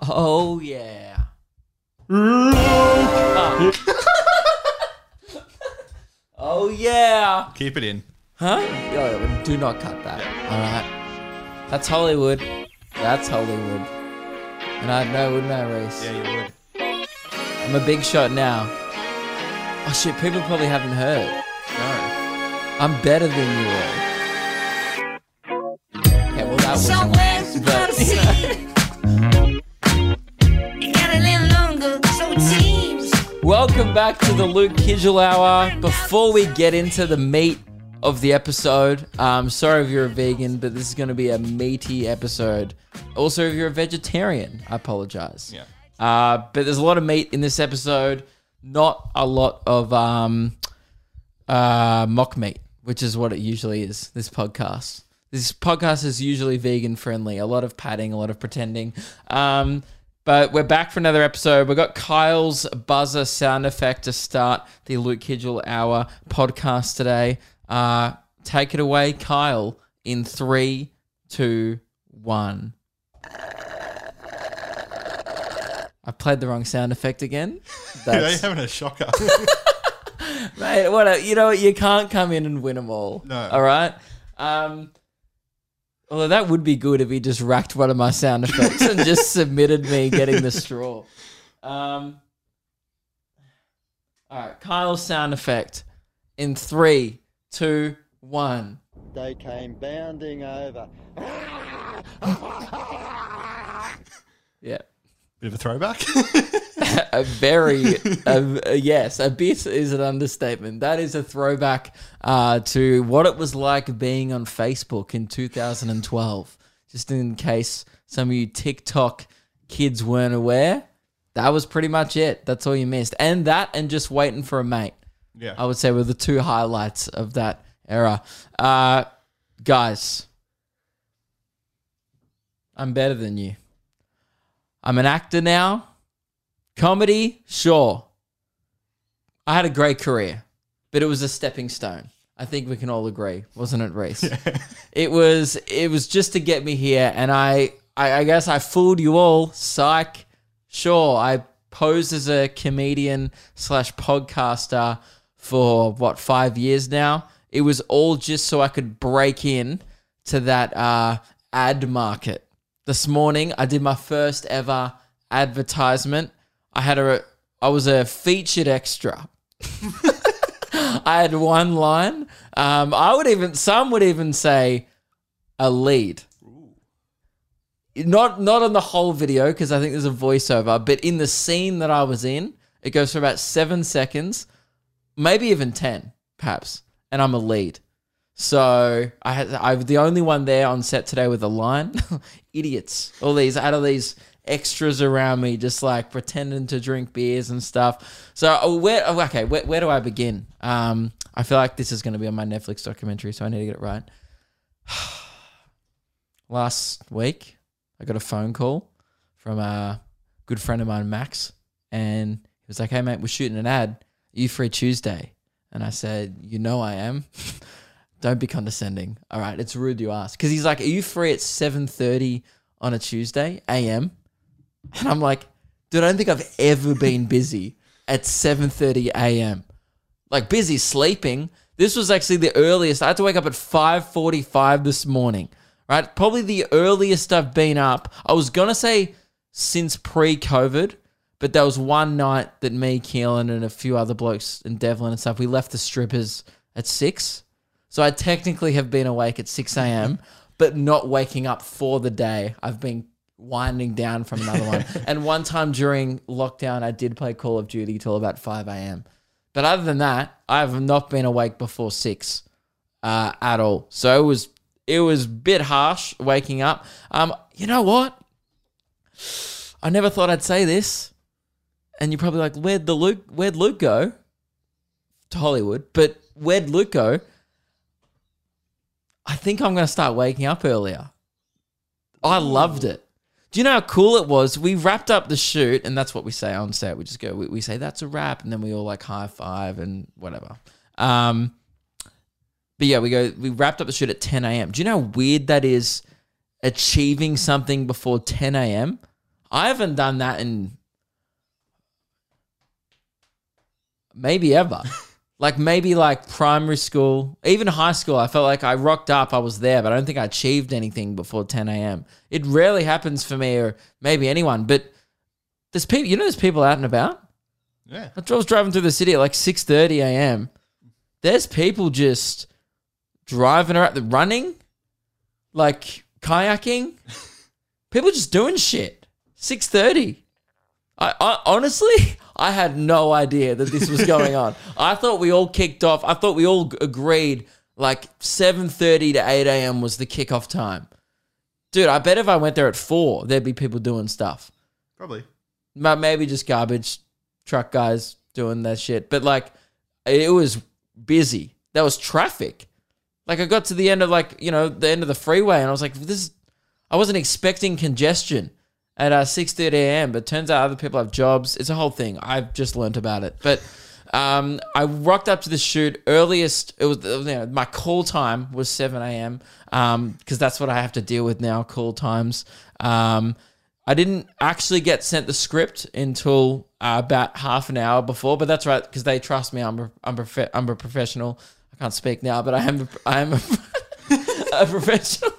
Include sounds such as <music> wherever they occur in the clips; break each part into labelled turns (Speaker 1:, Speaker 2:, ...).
Speaker 1: Oh yeah. Ah. <laughs> oh yeah.
Speaker 2: Keep it in.
Speaker 1: Huh? Yo, do not cut that. All right. That's Hollywood. That's Hollywood. And I know, wouldn't I, Reese?
Speaker 2: Yeah, you would.
Speaker 1: I'm a big shot now. Oh shit! People probably haven't heard.
Speaker 2: No.
Speaker 1: I'm better than you all. Yeah, well that was Welcome back to the Luke Kidgell Hour. Before we get into the meat of the episode, um, sorry if you're a vegan, but this is going to be a meaty episode. Also, if you're a vegetarian, I apologize.
Speaker 2: Yeah.
Speaker 1: Uh, but there's a lot of meat in this episode, not a lot of um, uh, mock meat, which is what it usually is. This podcast. This podcast is usually vegan friendly. A lot of padding, a lot of pretending. Um, but we're back for another episode. We've got Kyle's buzzer sound effect to start the Luke Kidgell Hour podcast today. Uh, take it away, Kyle, in three, two, one. I played the wrong sound effect again. <laughs>
Speaker 2: They're
Speaker 1: That's,
Speaker 2: having a shocker. <laughs>
Speaker 1: mate, what a, you know what? You can't come in and win them all.
Speaker 2: No.
Speaker 1: All right. Um, although that would be good if he just racked one of my sound effects and just <laughs> submitted me getting the straw. Um, all right, Kyle's sound effect in three, two, one.
Speaker 3: They came bounding over. <laughs>
Speaker 1: Yeah.
Speaker 2: Bit of a throwback. <laughs>
Speaker 1: a very a, a- yes a bit is an understatement that is a throwback uh, to what it was like being on facebook in 2012 just in case some of you tiktok kids weren't aware that was pretty much it that's all you missed and that and just waiting for a mate
Speaker 2: yeah.
Speaker 1: I would say were the two highlights of that era. Uh, guys, I'm better than you. I'm an actor now. Comedy, sure. I had a great career, but it was a stepping stone. I think we can all agree, wasn't it, Reese? <laughs> It was. It was just to get me here, and I, I, I guess I fooled you all. Psych. Sure, I posed as a comedian slash podcaster for what five years now. It was all just so I could break in to that uh, ad market. This morning, I did my first ever advertisement. I had a, I was a featured extra. <laughs> I had one line. Um, I would even, some would even say, a lead. Not not on the whole video because I think there's a voiceover, but in the scene that I was in, it goes for about seven seconds, maybe even ten, perhaps, and I'm a lead. So I had I'm the only one there on set today with a line. <laughs> Idiots, all these out of these extras around me, just like pretending to drink beers and stuff. So uh, where oh, okay, where, where do I begin? Um, I feel like this is going to be on my Netflix documentary, so I need to get it right. <sighs> Last week, I got a phone call from a good friend of mine, Max, and he was like, "Hey mate, we're shooting an ad. Are you free Tuesday?" And I said, "You know I am." <laughs> Don't be condescending. All right, it's rude you ask. Because he's like, "Are you free at seven thirty on a Tuesday a.m.?" And I'm like, "Dude, I don't think I've ever been busy at seven thirty a.m. Like busy sleeping. This was actually the earliest. I had to wake up at five forty-five this morning. Right, probably the earliest I've been up. I was gonna say since pre-COVID, but there was one night that me, Keelan, and a few other blokes and Devlin and stuff, we left the strippers at six. So I technically have been awake at 6 a.m., but not waking up for the day. I've been winding down from another one. <laughs> and one time during lockdown, I did play Call of Duty till about 5 a.m. But other than that, I have not been awake before 6 uh, at all. So it was it was a bit harsh waking up. Um, you know what? I never thought I'd say this. And you're probably like, where'd the Luke where'd Luke go? To Hollywood. But where'd Luke go? I think I'm going to start waking up earlier. I loved it. Do you know how cool it was? We wrapped up the shoot, and that's what we say on set. We just go, we, we say that's a wrap, and then we all like high five and whatever. Um, but yeah, we go. We wrapped up the shoot at 10 a.m. Do you know how weird that is? Achieving something before 10 a.m. I haven't done that in maybe ever. <laughs> like maybe like primary school, even high school. I felt like I rocked up, I was there, but I don't think I achieved anything before 10 a.m. It rarely happens for me or maybe anyone, but there's people, you know, there's people out and about.
Speaker 2: Yeah.
Speaker 1: I was driving through the city at like 6:30 a.m. There's people just driving around, running, like kayaking. <laughs> people just doing shit. 6:30. I, I honestly, I had no idea that this was going on. <laughs> I thought we all kicked off. I thought we all agreed like 7:30 to 8 a.m. was the kickoff time. Dude, I bet if I went there at four, there'd be people doing stuff.
Speaker 2: Probably.
Speaker 1: Ma- maybe just garbage truck guys doing that shit. But like, it was busy. There was traffic. Like I got to the end of like you know the end of the freeway, and I was like, this. Is, I wasn't expecting congestion at uh, six thirty a.m. But turns out other people have jobs. It's a whole thing. I've just learnt about it. But um, I rocked up to the shoot earliest. It was you know, my call time was seven a.m. because that's what I have to deal with now. Call times. Um, I didn't actually get sent the script until uh, about half an hour before, but that's right because they trust me. I'm a, I'm, prof- I'm a professional. I can't speak now, but I am a, I am a, <laughs> a professional.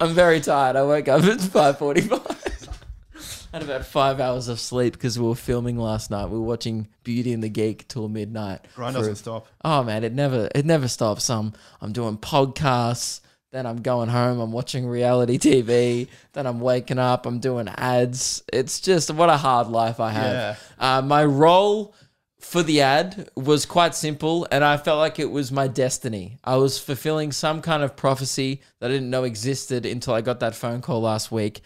Speaker 1: I'm very tired. I woke up at five forty-five. <laughs> Had about five hours of sleep because we were filming last night. We were watching Beauty and the Geek till midnight.
Speaker 2: Grind
Speaker 1: for-
Speaker 2: doesn't stop.
Speaker 1: Oh man, it never it never stops. I'm I'm doing podcasts, then I'm going home, I'm watching reality TV, then I'm waking up, I'm doing ads. It's just what a hard life I have. Uh, my role for the ad was quite simple, and I felt like it was my destiny. I was fulfilling some kind of prophecy that I didn't know existed until I got that phone call last week.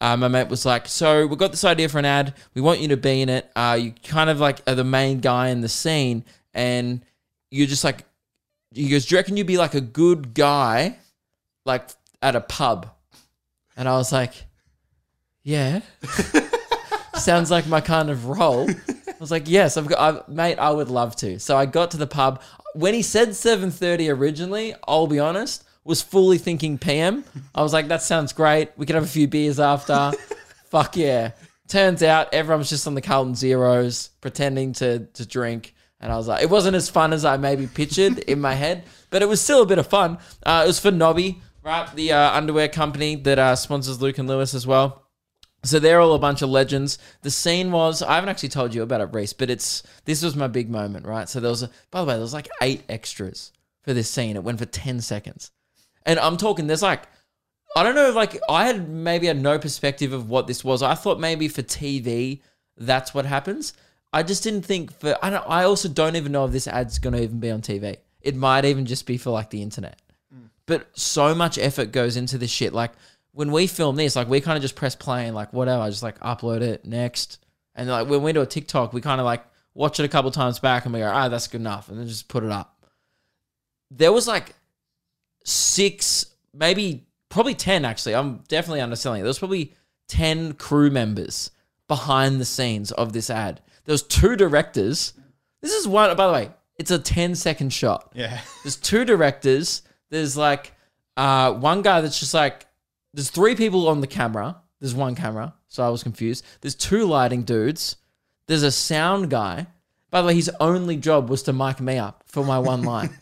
Speaker 1: Uh, my mate was like, "So we got this idea for an ad. We want you to be in it. Uh, you kind of like are the main guy in the scene, and you're just like, he goes, do you reckon you'd be like a good guy, like at a pub?" And I was like, "Yeah, <laughs> sounds like my kind of role." I was like, "Yes, I've got, I, mate. I would love to." So I got to the pub when he said seven thirty originally. I'll be honest, was fully thinking PM. I was like, "That sounds great. We could have a few beers after." <laughs> Fuck yeah! Turns out everyone's just on the Carlton Zeros, pretending to to drink. And I was like, it wasn't as fun as I maybe pictured in my head, but it was still a bit of fun. Uh, it was for Nobby, right? The uh, underwear company that uh, sponsors Luke and Lewis as well. So they're all a bunch of legends. The scene was I haven't actually told you about it, Reese, but it's this was my big moment, right? So there was a, by the way, there was like eight extras for this scene. It went for ten seconds, and I'm talking. There's like I don't know, like I had maybe had no perspective of what this was. I thought maybe for TV that's what happens. I just didn't think for I don't. I also don't even know if this ad's gonna even be on TV. It might even just be for like the internet mm. but so much effort goes into this shit. Like when we film this, like we kind of just press play and like whatever, just like upload it next. And like when we do a TikTok, we kind of like watch it a couple times back and we go, ah, that's good enough, and then just put it up. There was like six, maybe probably ten actually. I'm definitely underselling it. There was probably ten crew members behind the scenes of this ad. There was two directors. This is one, by the way. It's a 10 second shot.
Speaker 2: Yeah.
Speaker 1: There's two directors. There's like uh, one guy that's just like, there's three people on the camera. There's one camera, so I was confused. There's two lighting dudes. There's a sound guy. By the way, his only job was to mic me up for my one <laughs> line.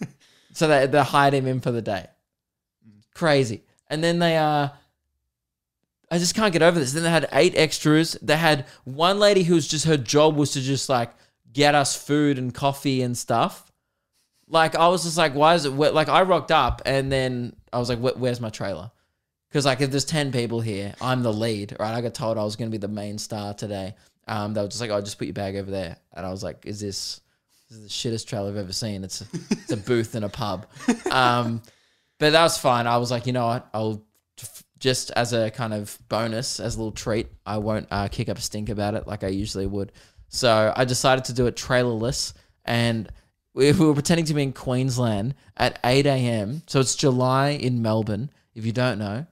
Speaker 1: so they, they hired him in for the day. Crazy. And then they, uh, I just can't get over this. Then they had eight extras. They had one lady who's just, her job was to just like get us food and coffee and stuff like I was just like, why is it wet? Like I rocked up and then I was like, where's my trailer? Because like if there's ten people here, I'm the lead, right? I got told I was gonna be the main star today. Um, they were just like, oh, just put your bag over there, and I was like, is this, this is the shittest trailer I've ever seen? It's a, it's a booth in a pub. <laughs> Um, but that was fine. I was like, you know what? I'll just as a kind of bonus, as a little treat, I won't uh, kick up a stink about it like I usually would. So I decided to do it trailerless, and we, we were pretending to be in Queensland at 8 a.m. So it's July in Melbourne. If you don't know,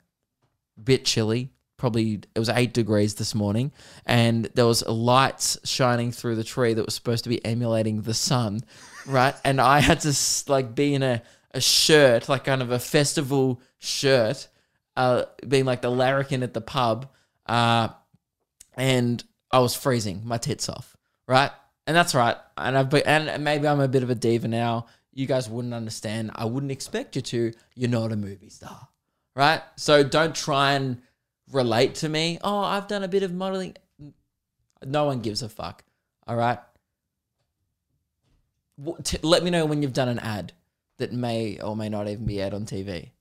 Speaker 1: bit chilly. Probably it was eight degrees this morning, and there was lights shining through the tree that was supposed to be emulating the sun, right? And I had to like be in a, a shirt, like kind of a festival shirt, uh, being like the larrikin at the pub, Uh, and I was freezing my tits off, right? And that's right. And I've been, and maybe I'm a bit of a diva now. You guys wouldn't understand. I wouldn't expect you to. You're not a movie star, right? So don't try and relate to me. Oh, I've done a bit of modeling. No one gives a fuck. All right. Let me know when you've done an ad that may or may not even be aired on TV.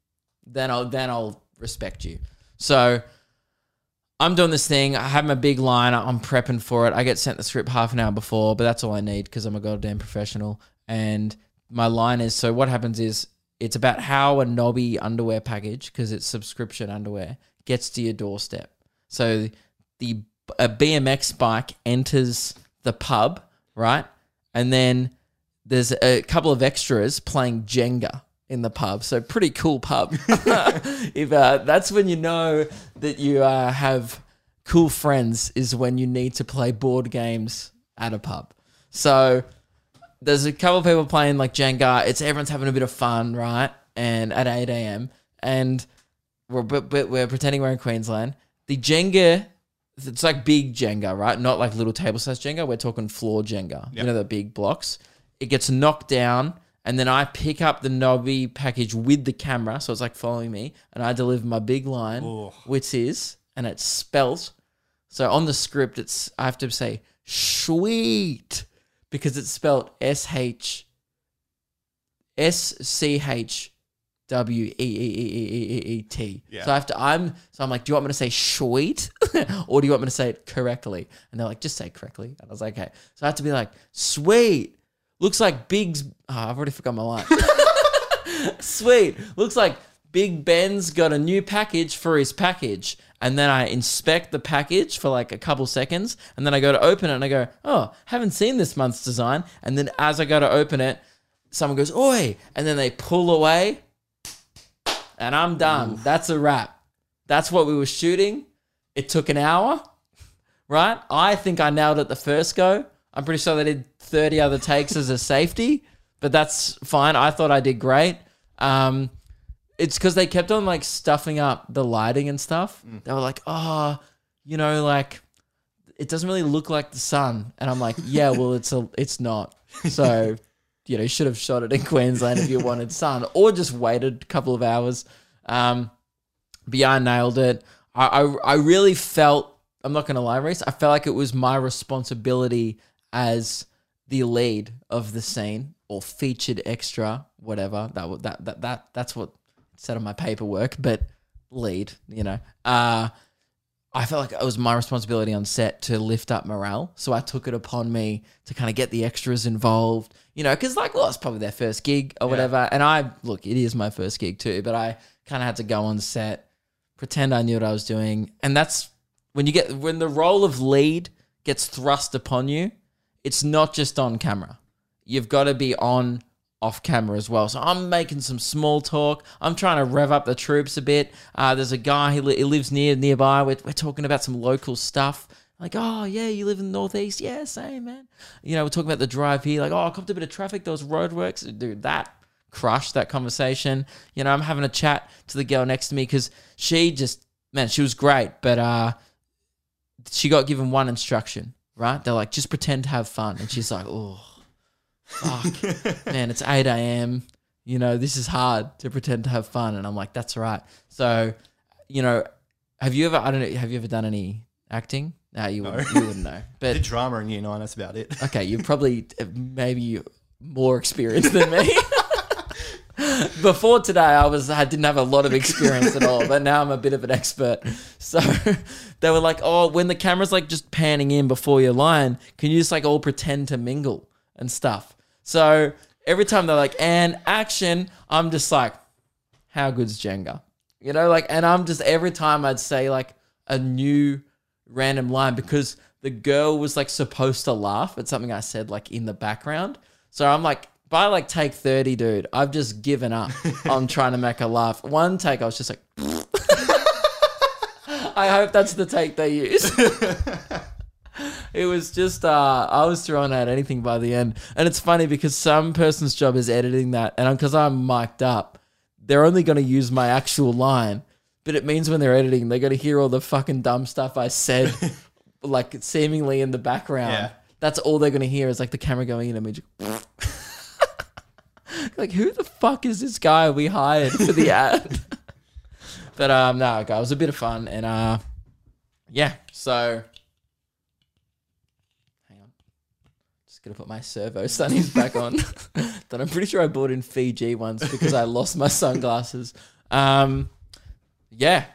Speaker 1: Then I'll then I'll respect you. So I'm doing this thing. I have my big line. I'm prepping for it. I get sent the script half an hour before, but that's all I need because I'm a goddamn professional. And my line is so what happens is it's about how a knobby underwear package, because it's subscription underwear, gets to your doorstep. So the a BMX bike enters the pub, right? And then there's a couple of extras playing Jenga in the pub. So pretty cool pub. <laughs> if uh, that's when you know that you uh, have cool friends is when you need to play board games at a pub. So there's a couple of people playing like Jenga. It's everyone's having a bit of fun, right? And at 8 a.m. and we're but, but we're pretending we're in Queensland. The Jenga, it's like big Jenga, right? Not like little table size Jenga. We're talking floor Jenga. You know the big blocks. It gets knocked down, and then I pick up the knobby package with the camera, so it's like following me, and I deliver my big line,
Speaker 2: Oh.
Speaker 1: which is, and it's spelt. So on the script, it's I have to say sweet because it's spelled S H S C H W E E E E E E E T.
Speaker 2: Yeah.
Speaker 1: So I have to. I'm. So I'm like, do you want me to say sweet, <laughs> or do you want me to say it correctly? And they're like, just say correctly. And I was like, okay. So I have to be like, sweet. Looks like Big's. Oh, ah, I've already forgot my line. <laughs> Sweet. Looks like Big Ben's got a new package for his package. And then I inspect the package for like a couple seconds. And then I go to open it and I go, oh, haven't seen this month's design. And then as I go to open it, someone goes, oi. And then they pull away. And I'm done. That's a wrap. That's what we were shooting. It took an hour, right? I think I nailed it the first go. I'm pretty sure they did 30 other takes as a safety, but that's fine. I thought I did great. Um, it's because they kept on like stuffing up the lighting and stuff. They were like, oh, you know, like it doesn't really look like the sun. And I'm like, yeah, <laughs> well, it's a, it's not. So, you know, you should have shot it in Queensland if you wanted sun, or just waited a couple of hours. Um, but yeah, I nailed it. I, I, I really felt, I'm not going to lie, Reese, I felt like it was my responsibility as the lead of the scene or featured extra, whatever. That, that, that, that, that's what said on my paperwork, but lead, you know. Uh, I felt like it was my responsibility on set to lift up morale. So I took it upon me to kind of get the extras involved, you know, because like, well, it's probably their first gig or whatever. And I, look, it is my first gig too, but I kind of had to go on set, pretend I knew what I was doing. And that's when you get, when the role of lead gets thrust upon you, it's not just on camera. You've got to be on off camera as well. So I'm making some small talk. I'm trying to rev up the troops a bit. Uh, there's a guy he, li- he lives near nearby. We're, we're talking about some local stuff. Like, oh yeah, you live in the northeast? Yeah, same man. You know, we're talking about the drive here. Like, oh, I copped a bit of traffic. Those roadworks, dude. That crushed that conversation. You know, I'm having a chat to the girl next to me because she just man, she was great, but uh, she got given one instruction. Right? They're like, just pretend to have fun, and she's like, oh fuck, man, it's 8 a.m. You know, this is hard to pretend to have fun. And I'm like, that's right. So, you know, have you ever, I don't know, have you ever done any acting? No, you,
Speaker 2: No.
Speaker 1: wouldn't, you wouldn't know. <laughs> But
Speaker 2: drama in year nine. That's about it. <laughs>
Speaker 1: okay, you're probably uh, maybe more experienced than me. <laughs> Before today, I was I didn't have a lot of experience at all, but now I'm a bit of an expert. So they were like, "Oh, when the camera's like just panning in before your line, can you just like all pretend to mingle and stuff?" So every time they're like, "And action," I'm just like, "How good's Jenga?" You know, like, and I'm just every time I'd say like a new random line because the girl was like supposed to laugh at something I said like in the background. So I'm like, by like take 30, dude, I've just given up <laughs> on trying to make her laugh. One take, I was just like, <laughs> I hope that's the take they use. <laughs> it was just, uh, I was throwing out anything by the end. And it's funny because some person's job is editing that. And because I'm mic'd up, they're only going to use my actual line. but it means when they're editing, they're gonna hear all the fucking dumb stuff I said, <laughs> like seemingly in the background.
Speaker 2: Yeah.
Speaker 1: That's all they're gonna hear is like the camera going in and me. just- <laughs> like who the fuck is this guy we hired for the <laughs> ad? but um, no, it was a bit of fun and uh, yeah. So hang on, just gonna put my servo sunnies back on <laughs> that I'm pretty sure I bought in Fiji once because I lost my sunglasses. Um, yeah,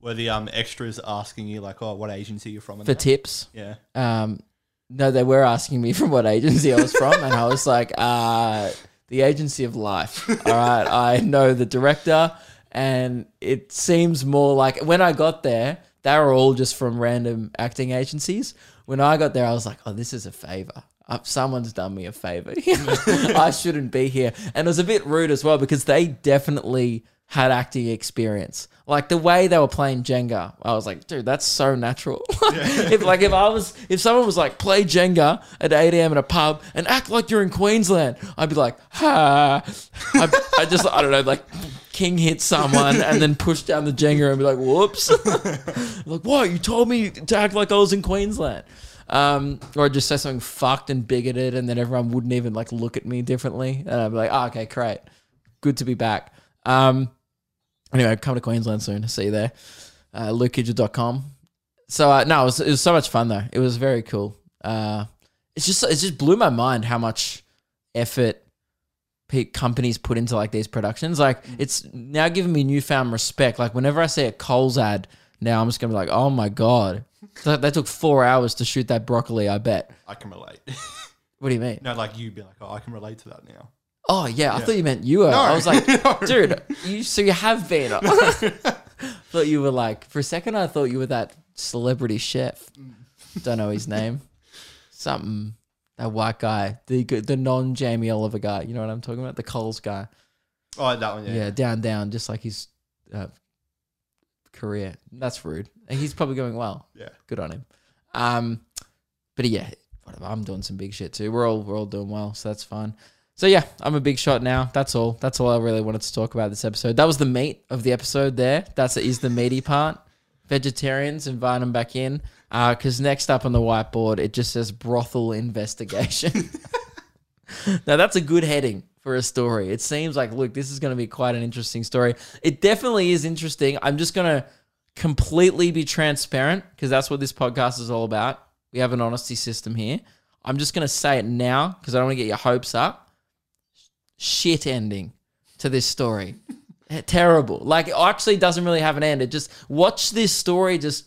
Speaker 2: Were the um extras asking you like, oh, what agency you're from? and
Speaker 1: for
Speaker 2: that?
Speaker 1: tips.
Speaker 2: Yeah.
Speaker 1: Um, no, they were asking me from what agency I was from, and I was like, uh, the agency of life. All right, I know the director, and it seems more like when I got there, they were all just from random acting agencies. When I got there, I was like, oh, this is a favor. Uh, someone's done me a favor. <laughs> <laughs> I shouldn't be here. And it was a bit rude as well because they definitely had acting experience. Like the way they were playing Jenga, I was like, dude, that's so natural. <laughs> if like if I was if someone was like play Jenga at 8 a.m. in a pub and act like you're in Queensland, I'd be like, ha. <laughs> I, I just I don't know, like king hit someone and then push down the Jenga and be like, whoops. <laughs> like, what? You told me to act like I was in Queensland. Um, or I'd just say something fucked and bigoted, and then everyone wouldn't even like look at me differently, and I'd be like, oh, okay, great, good to be back. Um, anyway, come to Queensland soon. See you there. Uh, LukeKidgell.com. So uh, no, it was, it was so much fun though. It was very cool. Uh, it's just it just blew my mind how much effort companies put into like these productions. Like it's now giving me newfound respect. Like whenever I see a Coles ad now, I'm just gonna be like, oh my god, that, that took four hours to shoot that broccoli. I bet.
Speaker 2: I can relate. <laughs>
Speaker 1: What do you mean?
Speaker 2: no, like you'd be like, oh, I can relate to that now.
Speaker 1: Oh yeah, I thought you meant you were. I was like, <laughs> dude, you so you have been. <laughs> <laughs> thought you were like for a second. I thought you were that celebrity chef. Don't know his name. Something that white guy, the the non Jamie Oliver guy. You know what I'm talking about? The Coles guy.
Speaker 2: Oh, that one, yeah.
Speaker 1: Yeah, down down, just like his uh, career. That's rude. And he's probably going well.
Speaker 2: Yeah.
Speaker 1: Good on him. Um, but yeah, whatever. I'm doing some big shit too. We're all we're all doing well, so that's fine. So yeah, I'm a big shot now. That's all. That's all I really wanted to talk about this episode. That was the meat of the episode. There, that's is the meaty part. Vegetarians, invite them back in. Uh, because next up on the whiteboard, it just says brothel investigation. <laughs> now that's a good heading for a story. It seems like, look, this is going to be quite an interesting story. It definitely is interesting. I'm just going to completely be transparent because that's what this podcast is all about. We have an honesty system here. I'm just going to say it now because I don't want to get your hopes up. Shit ending to this story. Eh, terrible. Like, it actually doesn't really have an end. It just, watch this story just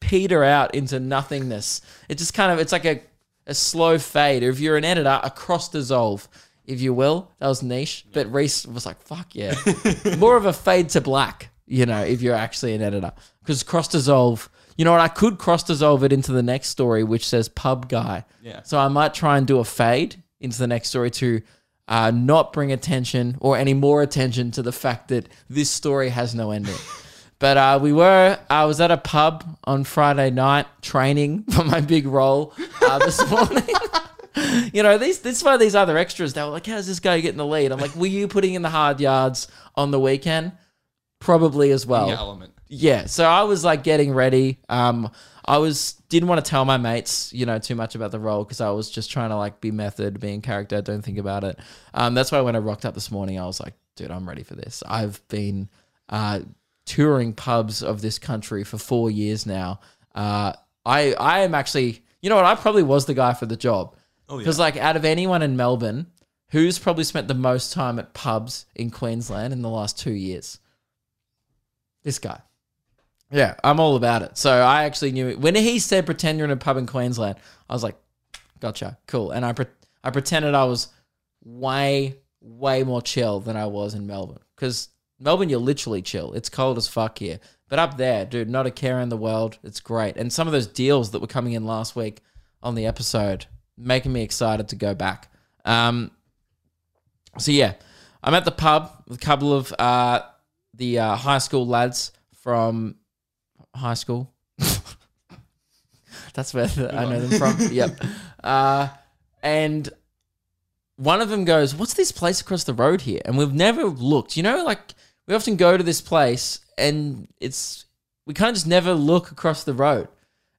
Speaker 1: peter out into nothingness. It just kind of, it's like a, a slow fade. Or if you're an editor, a cross dissolve, if you will. That was niche. But Reese was like, fuck yeah. <laughs> More of a fade to black, you know, if you're actually an editor. Because cross dissolve, you know what? I could cross dissolve it into the next story, which says pub guy.
Speaker 2: Yeah.
Speaker 1: So I might try and do a fade into the next story to uh, not bring attention or any more attention to the fact that this story has no ending. <laughs> But uh, we were, I was at a pub on Friday night training <laughs> for my big role uh, this <laughs> morning. you know, these, this is why these other extras, they were like, how's this guy getting the lead? I'm like, were you putting in the hard yards on the weekend? Probably as well.
Speaker 2: The element.
Speaker 1: Yeah, so I was like getting ready. Um, I was didn't want to tell my mates, you know, too much about the role because I was just trying to like be method, be in character, don't think about it. Um, that's why when I rocked up this morning, I was like, dude, I'm ready for this. I've been uh, touring pubs of this country for four years now. Uh, I I am actually, you know what? I probably was the guy for the job
Speaker 2: Oh, yeah.
Speaker 1: because like out of anyone in Melbourne, who's probably spent the most time at pubs in Queensland in the last two years? This guy. Yeah, I'm all about it. So I actually knew it. When he said pretend you're in a pub in Queensland, I was like, gotcha, cool. And I pre- I pretended I was way, way more chill than I was in Melbourne. Because Melbourne, you're literally chill. It's cold as fuck here. But up there, dude, not a care in the world. It's great. And some of those deals that were coming in last week on the episode, making me excited to go back. Um, so yeah, I'm at the pub with a couple of uh, the uh, high school lads from high school. <laughs> That's where the, I know them from. <laughs> Yep. Uh, and one of them goes, "What's this place across the road here?" And we've never looked. You know, like we often go to this place and it's we kind of just never look across the road.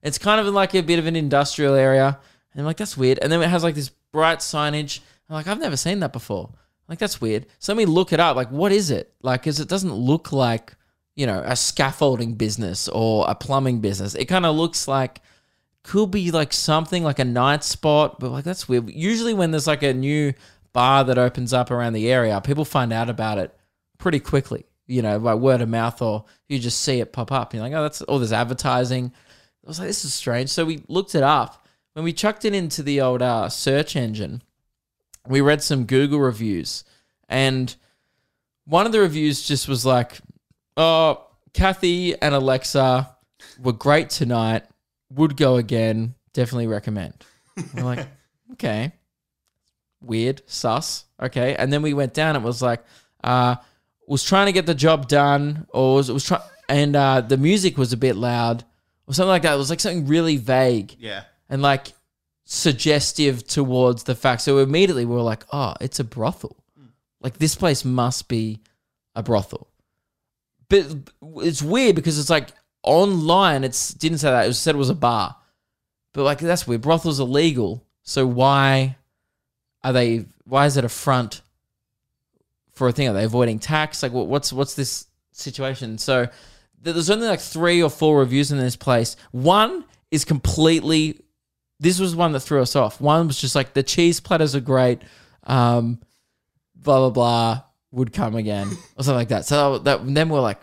Speaker 1: It's kind of like a bit of an industrial area, and I'm like, that's weird. And then it has like this bright signage. I'm like, I've never seen that before. Like that's weird. So let me look it up. Like, what is it? Like, because it doesn't look like you know a scaffolding business or a plumbing business. It kind of looks like could be like something like a night spot, but like that's weird. Usually when there's like a new bar that opens up around the area, people find out about it pretty quickly. You know, by word of mouth, or you just see it pop up. You're like, oh, that's all this advertising. I was like, this is strange. So we looked it up. When we chucked it into the old uh, search engine, we read some Google reviews, and one of the reviews just was like, "Oh, Kathy and Alexa were great tonight. Would go again. Definitely recommend." We're like, <laughs> okay, weird, sus. Okay, and then we went down. It was like, uh, was trying to get the job done, or was, it was trying, and uh, the music was a bit loud, or something like that. It was like something really vague
Speaker 2: Yeah.
Speaker 1: and like suggestive towards the fact. So immediately we were like, oh, it's a brothel. Like this place must be a brothel. But it's weird because it's like online, it's didn't say that. It was said it was a bar. But like that's weird. Brothels are legal. So why are they why is it a front for a thing? Are they avoiding tax? Like what's what's this situation? So there's only like three or four reviews in this place. One is completely this was one that threw us off. One was just like the cheese platters are great, um, blah blah blah, would come again or something like that. So that then we're like,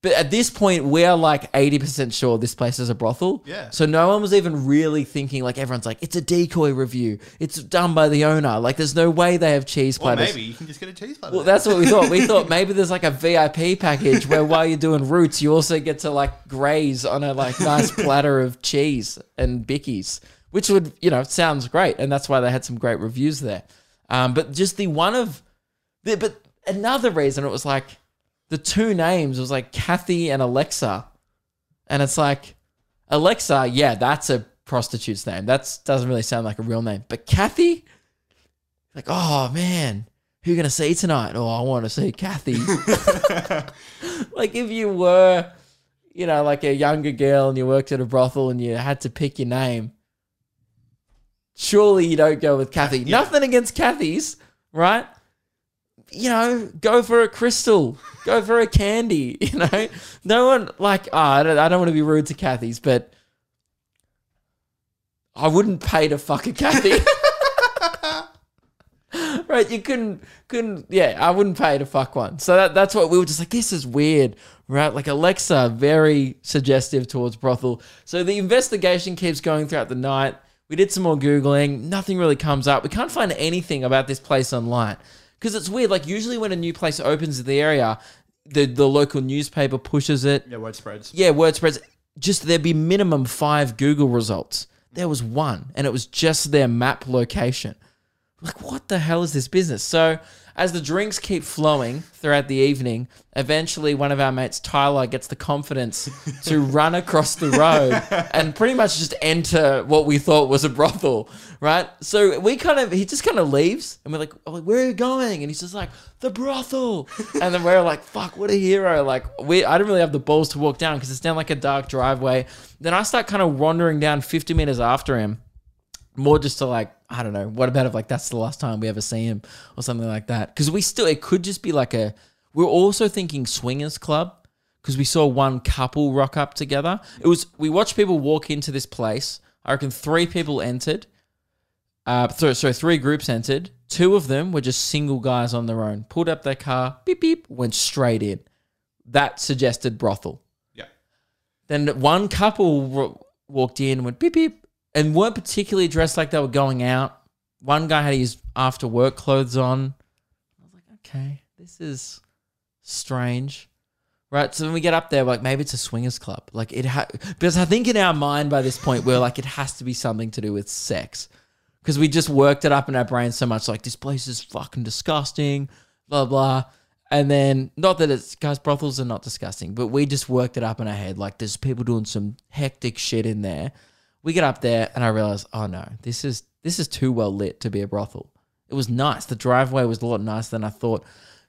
Speaker 1: but at this point we're like eighty percent sure this place is a brothel.
Speaker 2: Yeah.
Speaker 1: So no one was even really thinking like everyone's like it's a decoy review. It's done by the owner. Like there's no way they have cheese
Speaker 2: Or
Speaker 1: platters.
Speaker 2: maybe you can just get a cheese platter.
Speaker 1: Well, that's what we thought. We thought maybe there's like a VIP package where while you're doing roots, you also get to like graze on a like nice platter of cheese and bickies, which would you know sounds great, and that's why they had some great reviews there. Um, but just the one of, but another reason it was like the two names was like Kathy and Alexa, and it's like Alexa, yeah, that's a prostitute's name. That doesn't really sound like a real name, but Kathy, like, oh man, who you gonna see tonight? Oh, I want to see Kathy. <laughs> like if you were, you know, like a younger girl and you worked at a brothel and you had to pick your name, surely you don't go with Kathy.
Speaker 2: Yeah.
Speaker 1: Nothing against Kathy's, right? You know, go for a crystal, go for a candy. <laughs> You know, no one like. Oh, I don't, I don't want to be rude to Kathy's, but I wouldn't pay to fuck a Kathy. <laughs> <laughs> right? You couldn't, couldn't. Yeah, I wouldn't pay to fuck one. So that, that's what we were just like. This is weird, right? Like Alexa, very suggestive towards brothel. So the investigation keeps going throughout the night. We did some more googling. Nothing really comes up. We can't find anything about this place online because it's weird. Like usually when a new place opens in the area, the the local newspaper pushes it
Speaker 2: yeah, word spreads.
Speaker 1: yeah, word spreads. Just there'd be minimum five Google results. There was one, and it was just their map location. Like, what the hell is this business? So, as the drinks keep flowing throughout the evening, eventually one of our mates, Tyler, gets the confidence to <laughs> run across the road and pretty much just enter what we thought was a brothel, right? So we kind of, he just kind of leaves, and we're like, oh, where are you going? And he's just like, the brothel. <laughs> And then we're like, fuck, what a hero. Like, we, I didn't really have the balls to walk down because it's down like a dark driveway. Then I start kind of wandering down 50 meters after him more just to like I don't know. What about if like that's the last time we ever see him or something like that? Because we still it could just be like a. We're also thinking swingers club because we saw one couple rock up together. It was we watched people walk into this place. I reckon three people entered. Uh, so, so three groups entered. Two of them were just single guys on their own. Pulled up their car, beep beep, went straight in. That suggested brothel.
Speaker 2: Yeah.
Speaker 1: Then one couple w- walked in, went beep beep, and weren't particularly dressed like they were going out. One guy had his after work clothes on. I was like, okay, this is strange. Right, so when we get up there, like maybe it's a swingers club, like it ha- because I think in our mind by this point we're like it has to be something to do with sex, because we just worked it up in our brains so much, like this place is fucking disgusting, blah blah, and then not that it's guys brothels are not disgusting, but we just worked it up in our head, like there's people doing some hectic shit in there. We get up there and I realize, oh no, this is this is too well lit to be a brothel. It was nice. The driveway was a lot nicer than I thought.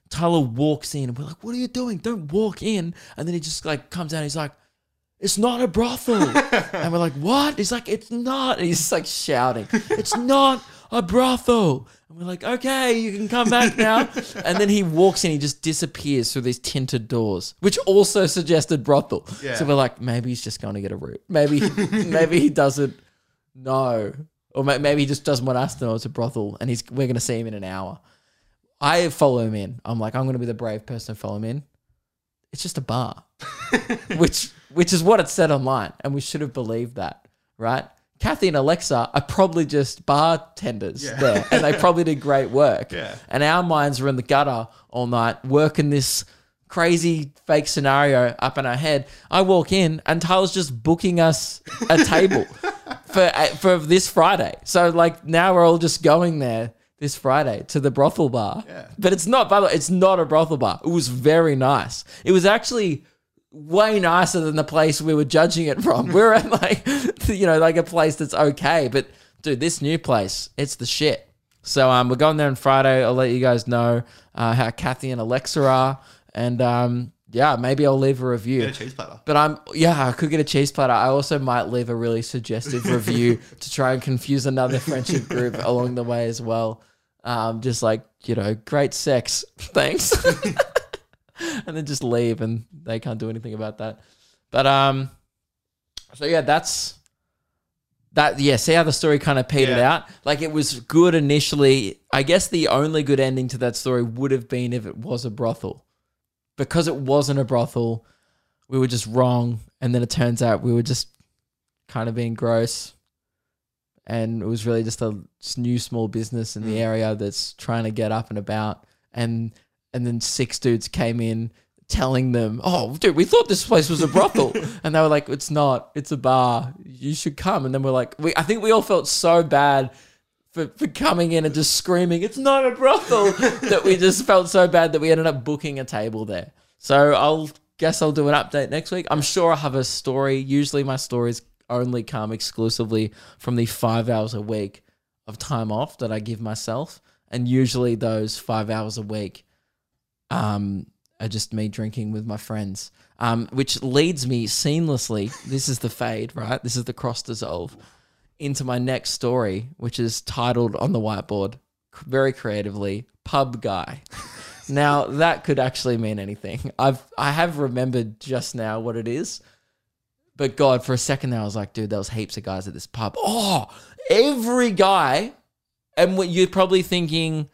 Speaker 1: Tyler walks in and we're like, what are you doing? Don't walk in. And then he just like comes out. He's like, it's not a brothel. <laughs> and we're like, what? He's like, it's not. And he's like shouting, it's not a brothel. And we're like, okay, you can come back now. <laughs> and then he walks in, he just disappears through these tinted doors, which also suggested brothel.
Speaker 2: Yeah.
Speaker 1: So we're like, maybe he's just going to get a root. Maybe, <laughs> maybe he doesn't know. Or maybe he just doesn't want us to know it's a brothel and he's we're going to see him in an hour. I follow him in. I'm like, I'm going to be the brave person to follow him in. It's just a bar, <laughs> which which is what it said online, and we should have believed that, right? Kathy and Alexa are probably just bartenders
Speaker 2: Yeah.
Speaker 1: there, and they probably did great work. <laughs>
Speaker 2: Yeah.
Speaker 1: And our minds were in the gutter all night, working this crazy fake scenario up in our head. I walk in, and Tyler's just booking us a <laughs> table for uh, for this Friday. So like now we're all just going there this Friday to the brothel bar.
Speaker 2: Yeah.
Speaker 1: But it's not by the way, it's not a brothel bar. It was very nice. It was actually way nicer than the place we were judging it from. We're at like you know, like a place that's okay. But dude, this new place, it's the shit. So um we're going there on Friday. I'll let you guys know uh, how Kathy and Alexa are. And um yeah, maybe I'll leave a review.
Speaker 2: Get a cheese platter.
Speaker 1: But I'm yeah, I could get a cheese platter. I also might leave a really suggestive <laughs> review to try and confuse another friendship group <laughs> along the way as well. Um, just like you know, great sex, <laughs> thanks, <laughs> and then just leave, and they can't do anything about that. But um, so yeah, that's that. Yeah, see how the story kind of petered
Speaker 2: Yeah.
Speaker 1: out. Like it was good initially. I guess the only good ending to that story would have been if it was a brothel because it wasn't a brothel, we were just wrong. And then it turns out we were just kind of being gross. And it was really just a new small business in the area that's trying to get up and about. And and then six dudes came in telling them, "Oh, dude, we thought this place was a brothel," <laughs> and they were like, "It's not. It's a bar. You should come." And then we're like, "We." I think we all felt so bad for, for coming in and just screaming, it's not a brothel, <laughs> that we just felt so bad that we ended up booking a table there. So I'll guess I'll do an update next week. I'm sure I'll have a story. Usually my stories only come exclusively from the five hours a week of time off that I give myself. And usually those five hours a week um, are just me drinking with my friends. Um, which leads me seamlessly. This is the fade, right? This is the cross dissolve into my next story, which is titled on the whiteboard very creatively "Pub Guy." <laughs> now that could actually mean anything. I've I have remembered just now what it is, but God, for a second there, I was like, dude, there was heaps of guys at this pub. Oh, every guy, and what you're probably thinking,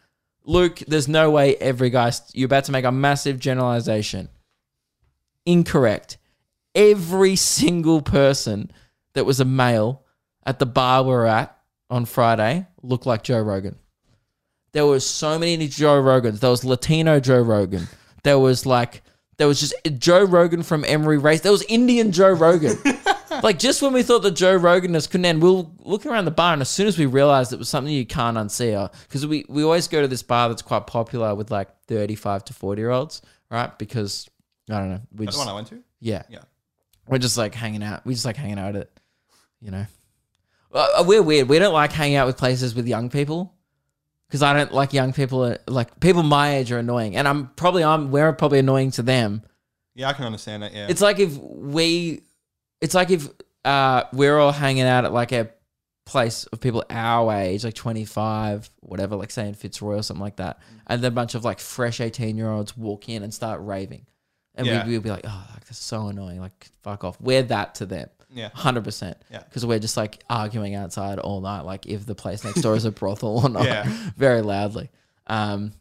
Speaker 1: Luke, there's no way every guy. You're about to make a massive generalization. Incorrect. Every single person that was a male at the bar we are at on Friday looked like Joe Rogan. There was so many Joe Rogans. There was Latino Joe Rogan. There was like there was just Joe Rogan from Emory Race. There was Indian Joe Rogan. <laughs> <laughs> like just when we thought that Joe Rogan couldn't end, we were looking around the bar, and as soon as we realized it was something you can't unsee, because we we always go to this bar that's quite popular with like thirty five to forty year olds, right? Because I don't know, we
Speaker 2: That's
Speaker 1: just
Speaker 2: the one I went to.
Speaker 1: yeah.
Speaker 2: Yeah.
Speaker 1: We're just like hanging out. We just like hanging out at it, you know. Uh, we're weird. We don't like hanging out with places with young people because I don't like young people. uh, Like people my age are annoying, and I'm probably I'm we're probably annoying to them.
Speaker 2: Yeah, I can understand that. Yeah.
Speaker 1: It's like if we, it's like if uh we're all hanging out at like a place of people our age, like 25, whatever, like say in Fitzroy or something like that, and then a bunch of like fresh 18 year olds walk in and start raving. And
Speaker 2: Yeah.
Speaker 1: we, we'll be like, oh, like, that's so annoying. Like, fuck off. We're that to them.
Speaker 2: Yeah.
Speaker 1: 100%.
Speaker 2: Yeah.
Speaker 1: Because we're just like arguing outside all night, like if the place next door is a brothel or not,
Speaker 2: Yeah. <laughs>
Speaker 1: very loudly. Um,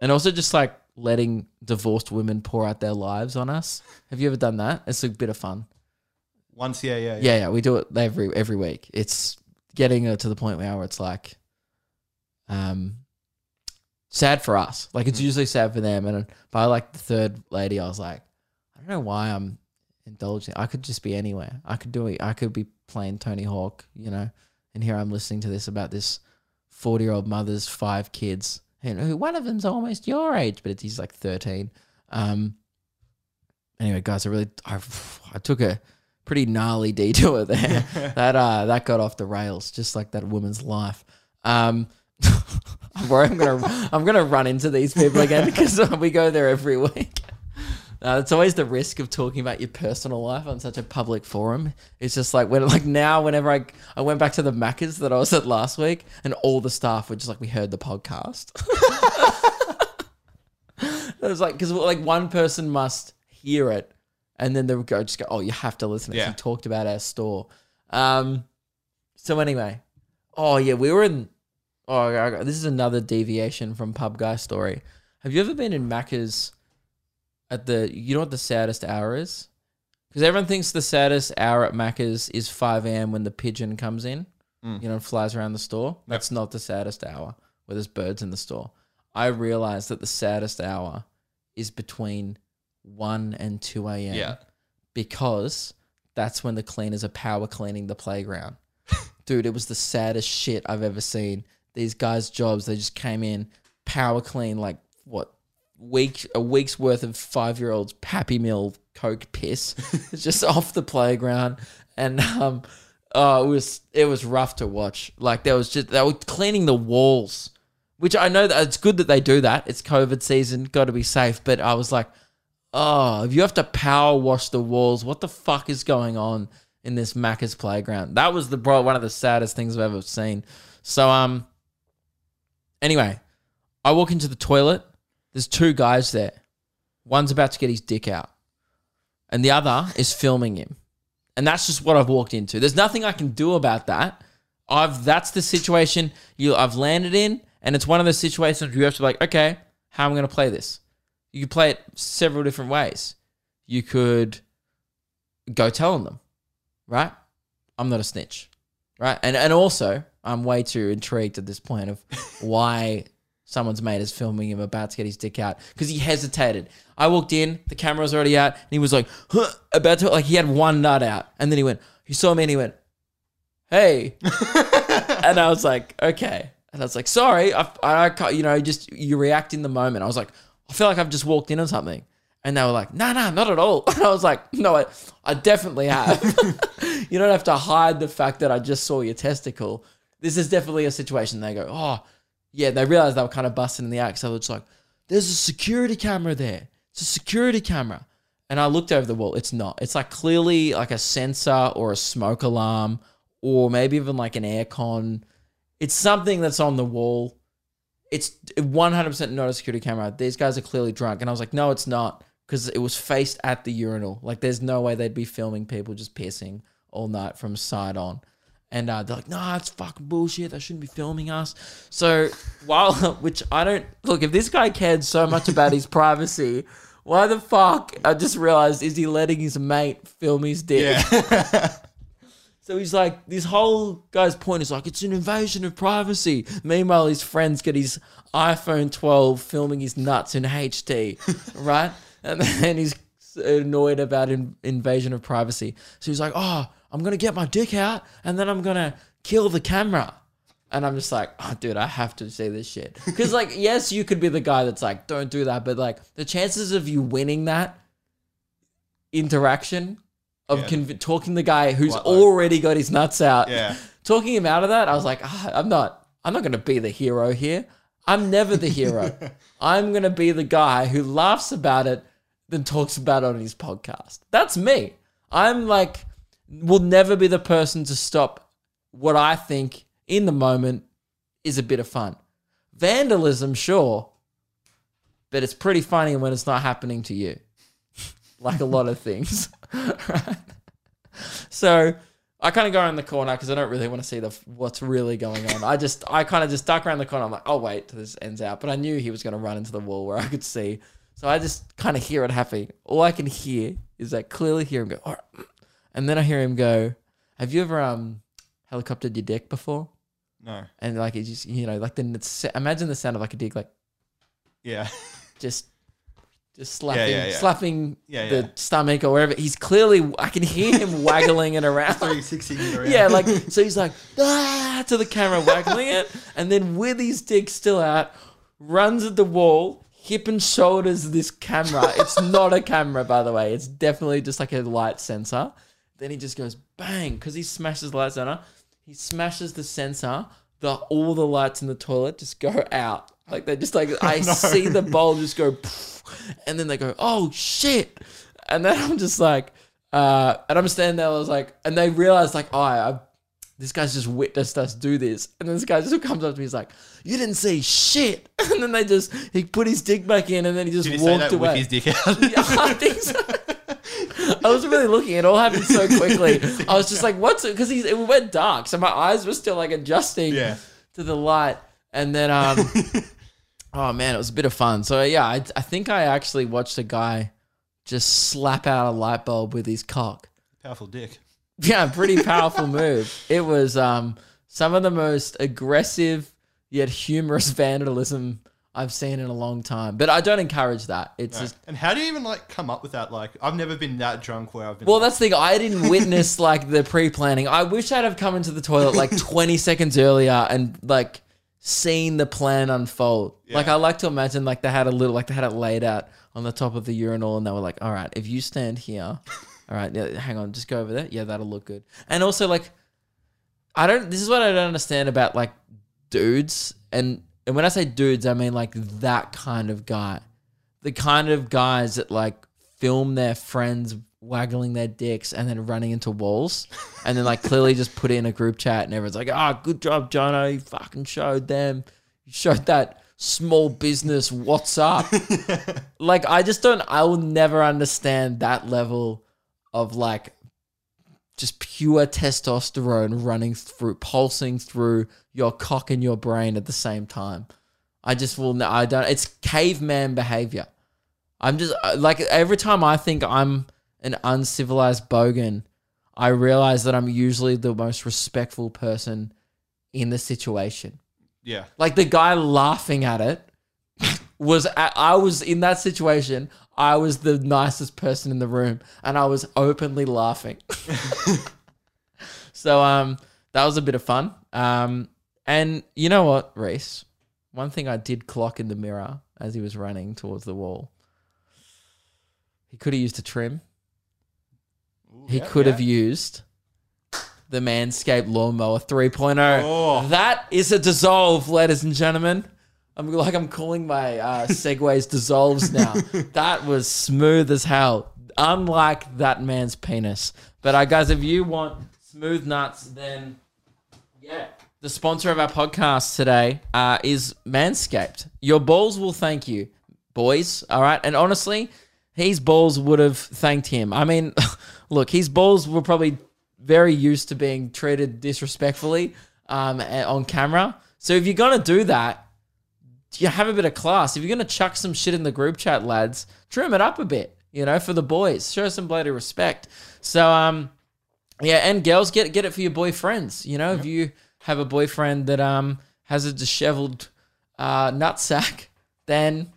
Speaker 1: and also just like letting divorced women pour out their lives on us. Have you ever done that? It's a bit of fun.
Speaker 2: Once, yeah, yeah,
Speaker 1: Yeah, yeah, we do it every every week. It's getting uh, to the point now where it's like, um, sad for us. Like it's usually sad for them. And by like the third lady, I was like, I don't know why I'm indulging. I could just be anywhere. I could do it. I could be playing Tony Hawk, you know. And here I'm listening to this about this forty year old mother's five kids, and who one of them's almost your age, but it's, he's like thirteen. Um. Anyway, guys, I really I, <sighs> I took a pretty gnarly detour <laughs> there. that uh that got off the rails, just like that woman's life. Um <laughs> I'm worried I'm gonna I'm gonna run into these people again <laughs> because we go there every week. Uh, it's always the risk of talking about your personal life on such a public forum. It's just like when, like now, whenever I I went back to the Macca's that I was at last week, and all the staff were just like, "We heard the podcast." it was like because like one person must hear it, and then they would go just go, "Oh, you have to listen." Yeah. You talked about our store. Um. So anyway, oh yeah, we were in. Oh, this is another deviation from pub guy story. Have you ever been in Macca's at the? You know what the saddest hour is? Because everyone thinks the saddest hour at Macca's is five a.m. when the pigeon comes in.
Speaker 2: Mm.
Speaker 1: You know, and flies around the store. That's not the saddest hour where there's birds in the store. I realized that the saddest hour is between one and two a.m.
Speaker 2: Yeah.
Speaker 1: because that's when the cleaners are power cleaning the playground. <laughs> Dude, it was the saddest shit I've ever seen. These guys' jobs, they just came in, power clean like what week a week's worth of five year olds Pappy Meal Coke piss. <laughs> just off the playground. And um oh it was it was rough to watch. Like there was just they were cleaning the walls. Which I know that it's good that they do that. It's COVID season, gotta be safe. But I was like, oh, if you have to power wash the walls, what the fuck is going on in this Macca's playground? That was the bro one of the saddest things I've ever seen. So um anyway, I walk into the toilet. There's two guys there. One's about to get his dick out. And the other is filming him. And that's just what I've walked into. There's nothing I can do about that. I've that's the situation you I've landed in, and it's one of those situations where you have to be like, okay, how am I gonna play this? You could play it several different ways. You could go telling them, right? I'm not a snitch, right? And and also, I'm way too intrigued at this point of <laughs> why someone's mate is filming him about to get his dick out because he hesitated. I walked in, the camera was already out, and he was like, huh, about to like he had one nut out, and then he went, he saw me and he went, hey, <laughs> and I was like, okay. And I was like, sorry, I, I, you know, just you react in the moment. I was like, I feel like I've just walked in on something. And they were like, no, no, not at all. <laughs> And I was like, no, I, I definitely have. <laughs> you don't have to hide the fact that I just saw your testicle. This is definitely a situation. They go, oh, yeah, they realized they were kind of busting in the act. So it's like, there's a security camera there. It's a security camera. And I looked over the wall. It's not. It's like clearly like a sensor or a smoke alarm or maybe even like an aircon. It's something that's on the wall. It's 100% not a security camera. These guys are clearly drunk. And I was like, no, it's not. Because it was faced at the urinal. Like, there's no way they'd be filming people just pissing all night from side on. And uh, they're like, nah, it's fucking bullshit. They shouldn't be filming us. So, while, <laughs> which I don't, look, if this guy cared so much about his privacy, why the fuck, I just realized, is he letting his mate film his dick?
Speaker 2: Yeah. <laughs>
Speaker 1: So he's like, this whole guy's point is like, it's an invasion of privacy. Meanwhile, his friends get his iPhone 12 filming his nuts in HD, <laughs> right? And then he's annoyed about in, invasion of privacy. So he's like, oh, I'm going to get my dick out and then I'm going to kill the camera. And I'm just like, oh, dude, I have to see this shit. <laughs> Because, like, yes, you could be the guy that's like, don't do that. But, like, the chances of you winning that interaction of
Speaker 2: Yeah.
Speaker 1: conv- talking the guy who's already got his nuts out,
Speaker 2: Yeah. <laughs>
Speaker 1: talking him out of that, I was like, ah, I'm not, I'm not going to be the hero here. I'm never the hero. <laughs> I'm going to be the guy who laughs about it, then talks about it on his podcast. That's me. I'm like, will never be the person to stop what I think in the moment is a bit of fun. Vandalism, sure, but it's pretty funny when it's not happening to you, <laughs> like a lot of things. Right? <laughs> So I kind of go around the corner because I don't really want to see the what's really going on. I just I kind of just duck around the corner. I'm like, oh wait till this ends out. But I knew he was going to run into the wall where I could see. So I just kind of hear it happening. All I can hear is I clearly hear him go, "All right." and then I hear him go, "Have you ever um helicoptered your dick before?"
Speaker 2: No.
Speaker 1: And like it just you know like then it's imagine the sound of like a dick like
Speaker 2: Yeah.
Speaker 1: just just slapping
Speaker 2: yeah, yeah.
Speaker 1: slapping
Speaker 2: Yeah,
Speaker 1: the stomach or wherever. He's clearly I can hear him <laughs> waggling it around.
Speaker 2: 360 <laughs> around.
Speaker 1: Yeah, like so he's like ah to the camera waggling it, and then with his dick still out, runs at the wall, hip and shoulders this camera. It's <laughs> not a camera, by the way. It's definitely just like a light sensor. Then he just goes bang because he smashes the light sensor. He smashes the sensor, the all the lights in the toilet just go out. Like they just like <laughs> I see the bowl just go, <laughs> and then they go, oh shit, and then I'm just like, uh, and I'm standing there. I was like, and they realize like, oh, I, this guy's just witnessed us do this, and then this guy just comes up to me. He's like, you didn't see shit, <laughs> and then they just he put his dick back in, and then he just
Speaker 2: Did he
Speaker 1: walked away.
Speaker 2: with his dick out?
Speaker 1: Yeah, I think so. <laughs> I was really looking. It all happened so quickly. I was just like, "What's it?" Because it went dark, so my eyes were still like adjusting
Speaker 2: Yeah.
Speaker 1: to the light. And then, um, <laughs> oh man, it was a bit of fun. So yeah, I, I think I actually watched a guy just slap out a light bulb with his cock.
Speaker 2: Powerful dick.
Speaker 1: Yeah, pretty <laughs> powerful move. It was um some of the most aggressive yet humorous vandalism I've seen in a long time. But I don't encourage that. It's just
Speaker 2: And how do you even like come up with that? Like, I've never been that drunk where I've been.
Speaker 1: Well,
Speaker 2: like,
Speaker 1: that's the thing. I didn't witness <laughs> like the pre-planning. I wish I'd have come into the toilet like <laughs> 20 seconds earlier and like seen the plan unfold. Like I like to imagine like they had a little like they had it laid out on the top of the urinal and they were like, "All right, if you stand here, <laughs> all right, yeah, hang on, just go over there. Yeah, that'll look good." And also like I don't this is what I don't understand about like dudes and and when I say dudes, I mean like that kind of guy the kind of guys that like film their friends waggling their dicks and then running into walls <laughs> and then like clearly just put it in a group chat and everyone's like, ah, good job, Jono. You fucking showed them. You showed that small business what's up. <laughs> like, I just don't, I will never understand that level of like just pure testosterone running through, pulsing through your cock and your brain at the same time. I just will. I don't. It's caveman behavior. I'm just uh, like every time I think I'm an uncivilized bogan, I realize that I'm usually the most respectful person in the situation.
Speaker 2: yeah.
Speaker 1: Like the guy laughing at it <laughs> was. At, I was in that situation. I was the nicest person in the room, and I was openly laughing. <laughs> so um, that was a bit of fun. Um, and you know what, Reese? One thing I did clock in the mirror as he was running towards the wall. He could have used a trim. He
Speaker 2: yeah,
Speaker 1: could have used the Manscaped Lawnmower 3.0.
Speaker 2: Oh.
Speaker 1: That is a dissolve, ladies and gentlemen. I'm like I'm calling my uh, segways dissolves now. <laughs> that was smooth as hell, unlike that man's penis. But uh, guys, if you want smooth nuts, then yeah. The sponsor of our podcast today uh, is Manscaped. Your balls will thank you, boys. All right. And honestly, his balls would have thanked him. I mean, <laughs> look, his balls were probably very used to being treated disrespectfully um, on camera. So if you're going to do that, you have a bit of class. If you're going to chuck some shit in the group chat, lads, trim it up a bit, you know, for the boys. Show some bloody respect. So, um, yeah, and girls get get it for your boyfriends. You know, if you have a boyfriend that um has a disheveled uh, nutsack, then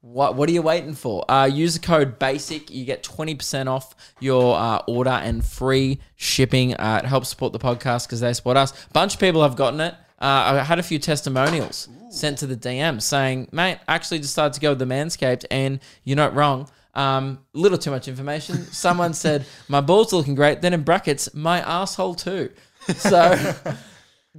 Speaker 1: what what are you waiting for? Uh, use the code BASIC. You get twenty percent off your uh, order and free shipping. Uh, it helps support the podcast because they support us. bunch of people have gotten it. Uh, I had a few testimonials sent to the DM saying, "Mate, I actually decided to go with the Manscaped, and you're not wrong." Um, little too much information. <laughs> Someone said my balls are looking great. Then in brackets, my asshole too. So <laughs>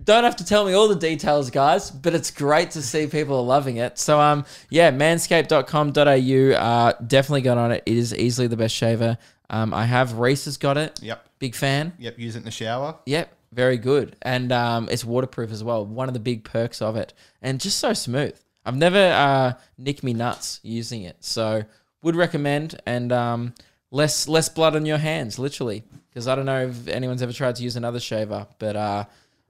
Speaker 1: don't have to tell me all the details, guys, but it's great to see people are loving it. So, um, yeah, manscaped.com.au, uh, definitely got on it. It is easily the best shaver. Um, I have Reese has got it.
Speaker 2: Yep.
Speaker 1: Big fan.
Speaker 2: Yep. Use it in the shower.
Speaker 1: Yep, very good. And um, it's waterproof as well. One of the big perks of it. And just so smooth. I've never uh, nicked me nuts using it. So, would recommend. And um, less less blood on your hands, literally. Because I don't know if anyone's ever tried to use another shaver, but uh,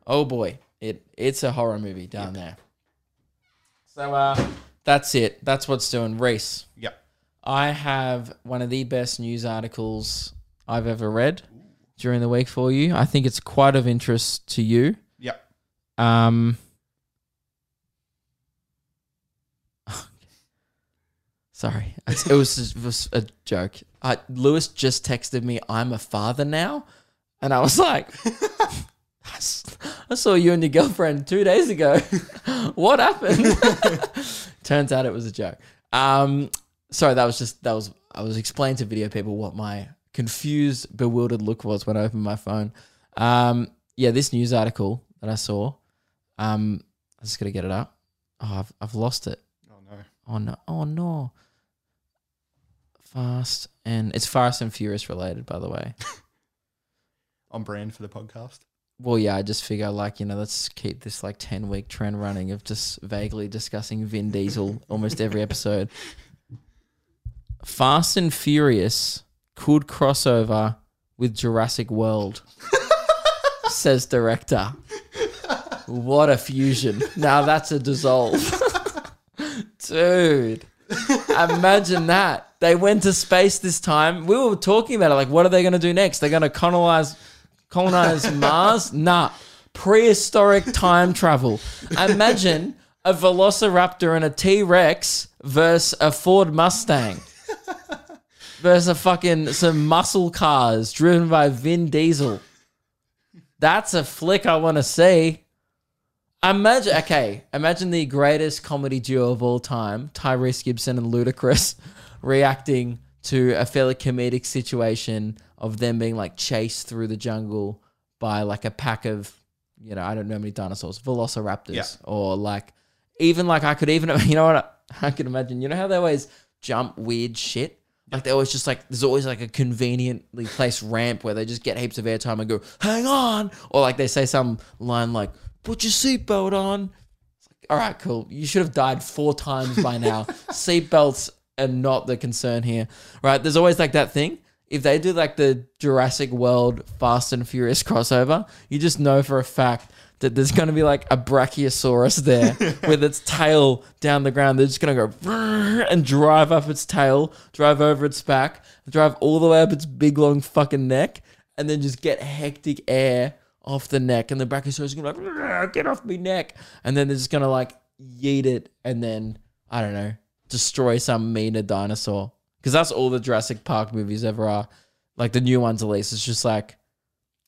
Speaker 1: oh boy, it it's a horror movie down there. So uh, that's it. That's what's doing. Reese,
Speaker 2: Yep.
Speaker 1: I have one of the best news articles I've ever read during the week for you. I think it's quite of interest to you.
Speaker 2: Yep.
Speaker 1: Um, <laughs> sorry, it was, it was a joke. Uh, Lewis just texted me, "I'm a father now," and I was like, "I <laughs> "I saw you and your girlfriend two days ago. <laughs> what happened?" Turns out it was a joke. Um, sorry, that was just that was I was explaining to video people what my confused, bewildered look was when I opened my phone. Um, yeah, this news article that I saw Um, I just gotta get it up. Oh, I've I've lost it.
Speaker 2: Oh no.
Speaker 1: Oh no! Oh no! Fast and it's Fast and Furious related, by the way. <laughs>
Speaker 2: On brand for the podcast.
Speaker 1: Well, yeah, I just figure like you know let's keep this like ten week trend running of just vaguely discussing Vin Diesel almost every episode. <laughs> Fast and Furious could cross over with Jurassic World, <laughs> says director. What a fusion! Now that's a dissolve, dude. Imagine that. They went to space this time. We were talking about it. Like, what are they going to do next? They're going to colonize colonize <laughs> Mars? Nah. Prehistoric time travel. Imagine a Velociraptor and a T Rex versus a Ford Mustang. Versus a fucking some muscle cars driven by Vin Diesel. That's a flick I want to see. Imagine, okay, imagine the greatest comedy duo of all time, Tyrese Gibson and Ludacris, <laughs> reacting to a fairly comedic situation of them being like chased through the jungle by like a pack of, you know, I don't know how many dinosaurs, velociraptors,
Speaker 2: Yeah.
Speaker 1: or like, even like I could even, <laughs> you know what, I could imagine, you know how they always jump weird shit? Like they always just like there's always like a conveniently placed ramp where they just get heaps of airtime and go, hang on. Or like they say some line like, put your seatbelt on. It's like, all right, cool. You should have died four times by now. <laughs> Seatbelts are not the concern here. Right? There's always like that thing. If they do like the Jurassic World Fast and Furious crossover, you just know for a fact that there's going to be like a Brachiosaurus there <laughs> with its tail down the ground. They're just going to go <laughs> and drive up its tail, drive over its back, drive all the way up its big long fucking neck, and then just get hectic air off the neck. And the Brachiosaurus is going to be like, get off me neck. And then they're just going to like yeet it and then, I don't know, destroy some meaner dinosaur. Because that's all the Jurassic Park movies ever are. Like the new ones, at least. It's just like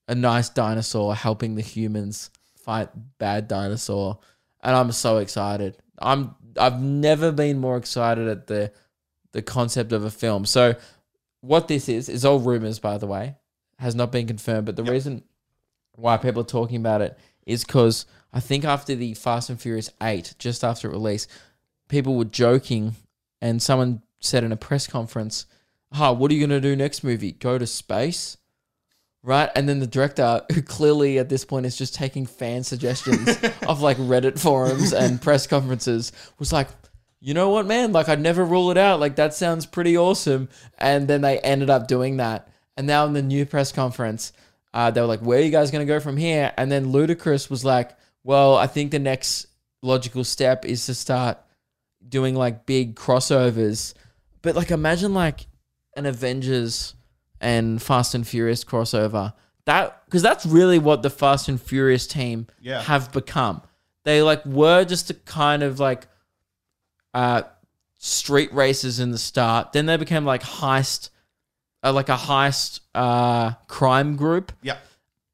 Speaker 1: a nice dinosaur helping the humans fight bad dinosaur. And I'm so excited. I'm I've never been more excited at the the concept of a film. So what this is is all rumors by the way. Has not been confirmed, but the reason why people are talking about it is because I think after the Fast and Furious 8, just after it released, people were joking and someone said in a press conference, "Ha, what are you going to do next movie? Go to space?" Right? And then the director, who clearly at this point is just taking fan suggestions <laughs> of like Reddit forums and press conferences, was like, you know what, man? Like, I'd never rule it out. Like, that sounds pretty awesome. And then they ended up doing that. And now in the new press conference, uh, they were like, where are you guys going to go from here? And then Ludacris was like, well, I think the next logical step is to start doing like big crossovers. But like, imagine like an Avengers and Fast and Furious crossover. That because that's really what the Fast and Furious team
Speaker 2: Yeah.
Speaker 1: have become. They like were just a kind of like uh street races in the start. Then they became like heist, uh, like a heist uh crime group
Speaker 2: Yeah.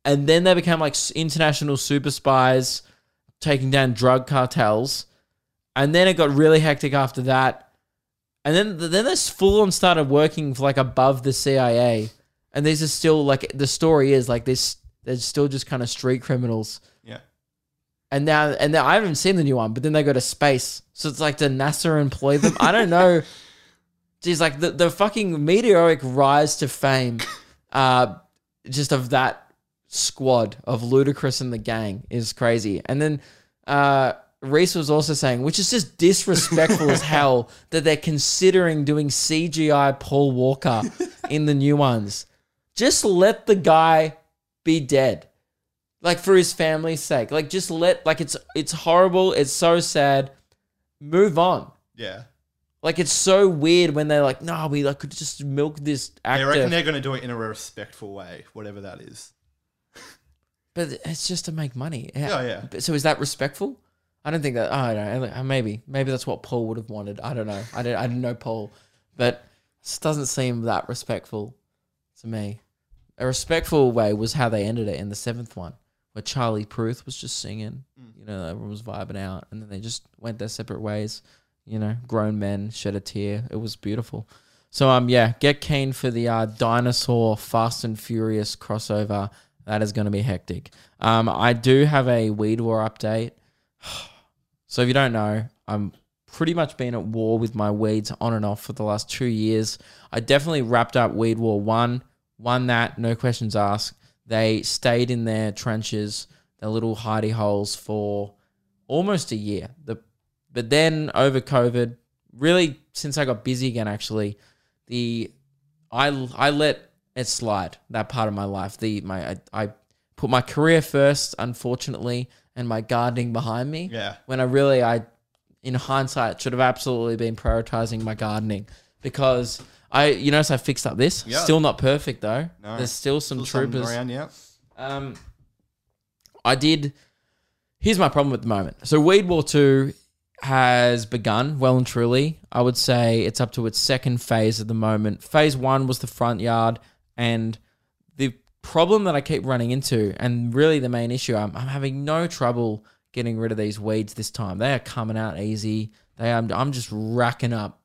Speaker 1: and then they became like international super spies taking down drug cartels and then it got really hectic after that and then then they full on started working for like above the CIA and these are still like the story is like this they're still just kind of street criminals.
Speaker 2: Yeah.
Speaker 1: and now and now I haven't seen the new one but then they go to space. So it's like the NASA employ them? I don't know. <laughs> Geez, like the, the fucking meteoric rise to fame uh just of that squad of Ludacris and the gang is crazy. And then uh, Reese was also saying, which is just disrespectful as <laughs> hell, that they're considering doing CGI Paul Walker in the new ones. Just let the guy be dead. Like for his family's sake. Like just let like it's it's horrible, it's so sad. Move on.
Speaker 2: Yeah.
Speaker 1: Like it's so weird when they're like, no, we like could just milk this actor.
Speaker 2: They reckon they're going to do it in a respectful way, whatever that is.
Speaker 1: But it's just to make money.
Speaker 2: Yeah, yeah.
Speaker 1: So is that respectful? I don't think that. I don't know. Maybe, maybe that's what Paul would have wanted. I don't know. I didn't. I didn't know Paul, but it doesn't seem that respectful to me. A respectful way was how they ended it in the seventh one, where Charlie Puth was just singing. You know, everyone was vibing out, and then they just went their separate ways. You know, grown men shed a tear. It was beautiful. So um, yeah, get keen for the uh, dinosaur Fast and Furious crossover. That is going to be hectic. Um, I do have a Weed War update. <sighs> So if you don't know, I'm pretty much been at war with my weeds on and off for the last two years. I definitely wrapped up Weed War One, won that, no questions asked. They stayed in their trenches, their little hidey holes for almost a year. The but then over COVID, really since I got busy again, actually, the I I let it slide that part of my life. The my I, I put my career first, unfortunately, and my gardening behind me.
Speaker 2: Yeah.
Speaker 1: When I really I, in hindsight, should have absolutely been prioritizing my gardening because I you notice I fixed up this.
Speaker 2: Yeah.
Speaker 1: Still not perfect though.
Speaker 2: No.
Speaker 1: There's still some
Speaker 2: Still
Speaker 1: troopers.
Speaker 2: around, yeah.
Speaker 1: Um, I did. Here's my problem at the moment. So Weed War Two has begun well and truly. I would say it's up to its second phase at the moment. Phase one was the front yard, and problem that I keep running into, and really the main issue, I'm, I'm having no trouble getting rid of these weeds this time. They are coming out easy. They are, I'm just racking up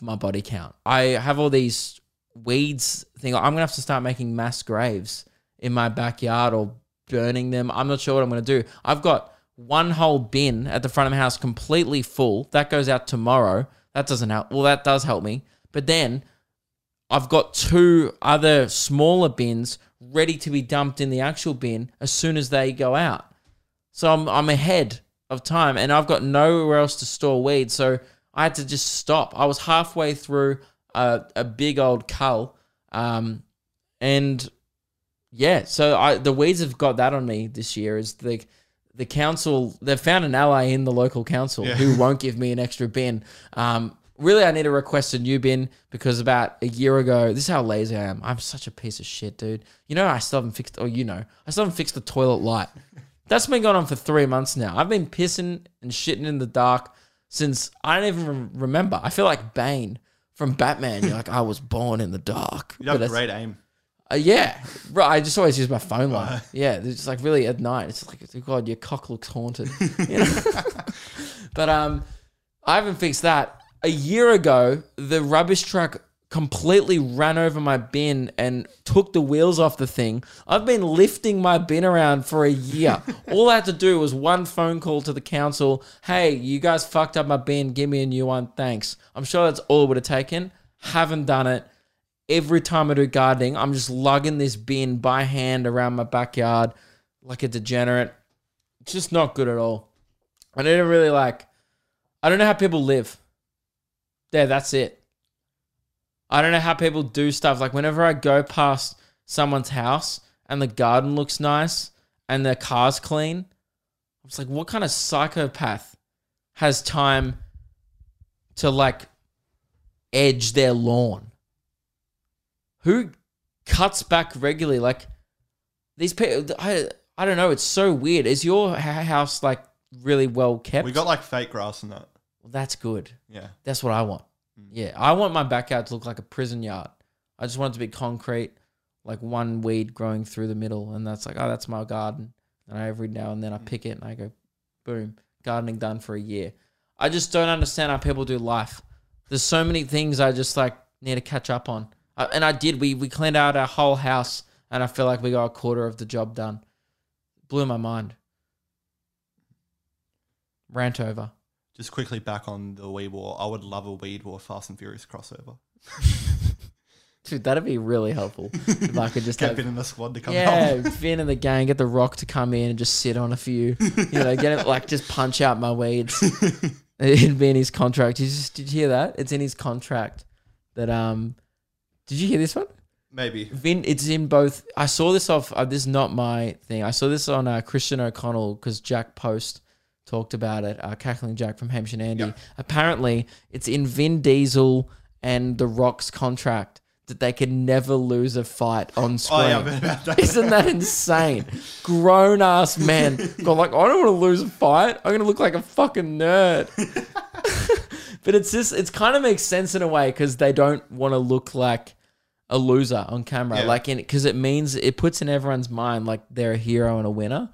Speaker 1: my body count. I have all these weeds thing. I'm gonna have to start making mass graves in my backyard or burning them. I'm not sure what I'm gonna do. I've got one whole bin at the front of my house completely full. That goes out tomorrow. That doesn't help. Well, that does help me. But then I've got two other smaller bins ready to be dumped in the actual bin as soon as they go out. So I'm I'm ahead of time and I've got nowhere else to store weed. So I had to just stop. I was halfway through a, a big old cull. Um, and yeah, so I the weeds have got that on me this year is the the council they've found an ally in the local council
Speaker 2: Yeah.
Speaker 1: who won't give me an extra bin. Um, really, I need to request a new bin because about a year ago, this is how lazy I am. I'm such a piece of shit, dude. You know, I still haven't fixed, or you know, I still haven't fixed the toilet light. <laughs> That's been going on for three months now. I've been pissing and shitting in the dark since I don't even remember. I feel like Bane from Batman. You're like, I was born in the dark.
Speaker 2: You have great aim.
Speaker 1: uh, yeah, right. I just always use my phone light. Yeah, it's just like really at night. It's like, God, your cock looks haunted. <laughs> You know? <laughs> but um, I haven't fixed that. A year ago, the rubbish truck completely ran over my bin and took the wheels off the thing. I've been lifting my bin around for a year. <laughs> All I had to do was one phone call to the council. Hey, you guys fucked up my bin. Give me a new one. Thanks. I'm sure that's all it would have taken. Haven't done it every time I do gardening, I'm just lugging this bin by hand around my backyard like a degenerate. It's just not good at all. I don't really like. I don't know how people live. There, that's it. I don't know how people do stuff. Like whenever I go past someone's house and the garden looks nice and their car's clean, I'm just like, what kind of psychopath has time to like edge their lawn? who cuts back regularly? Like these people, I I don't know. It's so weird. Is your house like really well kept?
Speaker 2: We got like fake grass and that.
Speaker 1: Well, that's good.
Speaker 2: Yeah.
Speaker 1: That's what I want. Yeah, I want my backyard to look like a prison yard. I just want it to be concrete, like one weed growing through the middle, and that's like, oh, that's my garden. And I, every now and then I pick it and I go, boom, gardening done for a year. I just don't understand how people do life. There's so many things I just like need to catch up on. Uh, and I did. We we cleaned out our whole house, and I feel like we got a quarter of the job done. Blew my mind. Rant over.
Speaker 2: Just quickly back on the Weed War. I would love a Weed War Fast and Furious crossover. <laughs>
Speaker 1: Dude, that'd be really helpful if I could just
Speaker 2: Get
Speaker 1: have,
Speaker 2: Vin in the squad to come
Speaker 1: yeah,
Speaker 2: help.
Speaker 1: Vin and the gang, get the Rock to come in and just sit on a few, you know, get it like just punch out my weeds. It'd <laughs> be in his contract. You just, did you hear that? It's in his contract that um. Did you hear this one?
Speaker 2: Maybe.
Speaker 1: Vin, it's in both. I saw this off. Uh, this is not my thing. I saw this on uh, Christian O'Connell because Jack Post talked about it. Uh, Cackling Jack from Hamish and Andy.
Speaker 2: Yeah.
Speaker 1: Apparently, it's in Vin Diesel and The Rock's contract that they can never lose a fight on screen.
Speaker 2: Oh, yeah, that.
Speaker 1: Isn't that insane? Grown ass man go like, I don't want to lose a fight. I'm gonna look like a fucking nerd. <laughs> but it's just, it's kind of makes sense in a way because they don't want to look like a loser on camera.
Speaker 2: Yeah.
Speaker 1: Like, in because it means it puts in everyone's mind like they're a hero and a winner.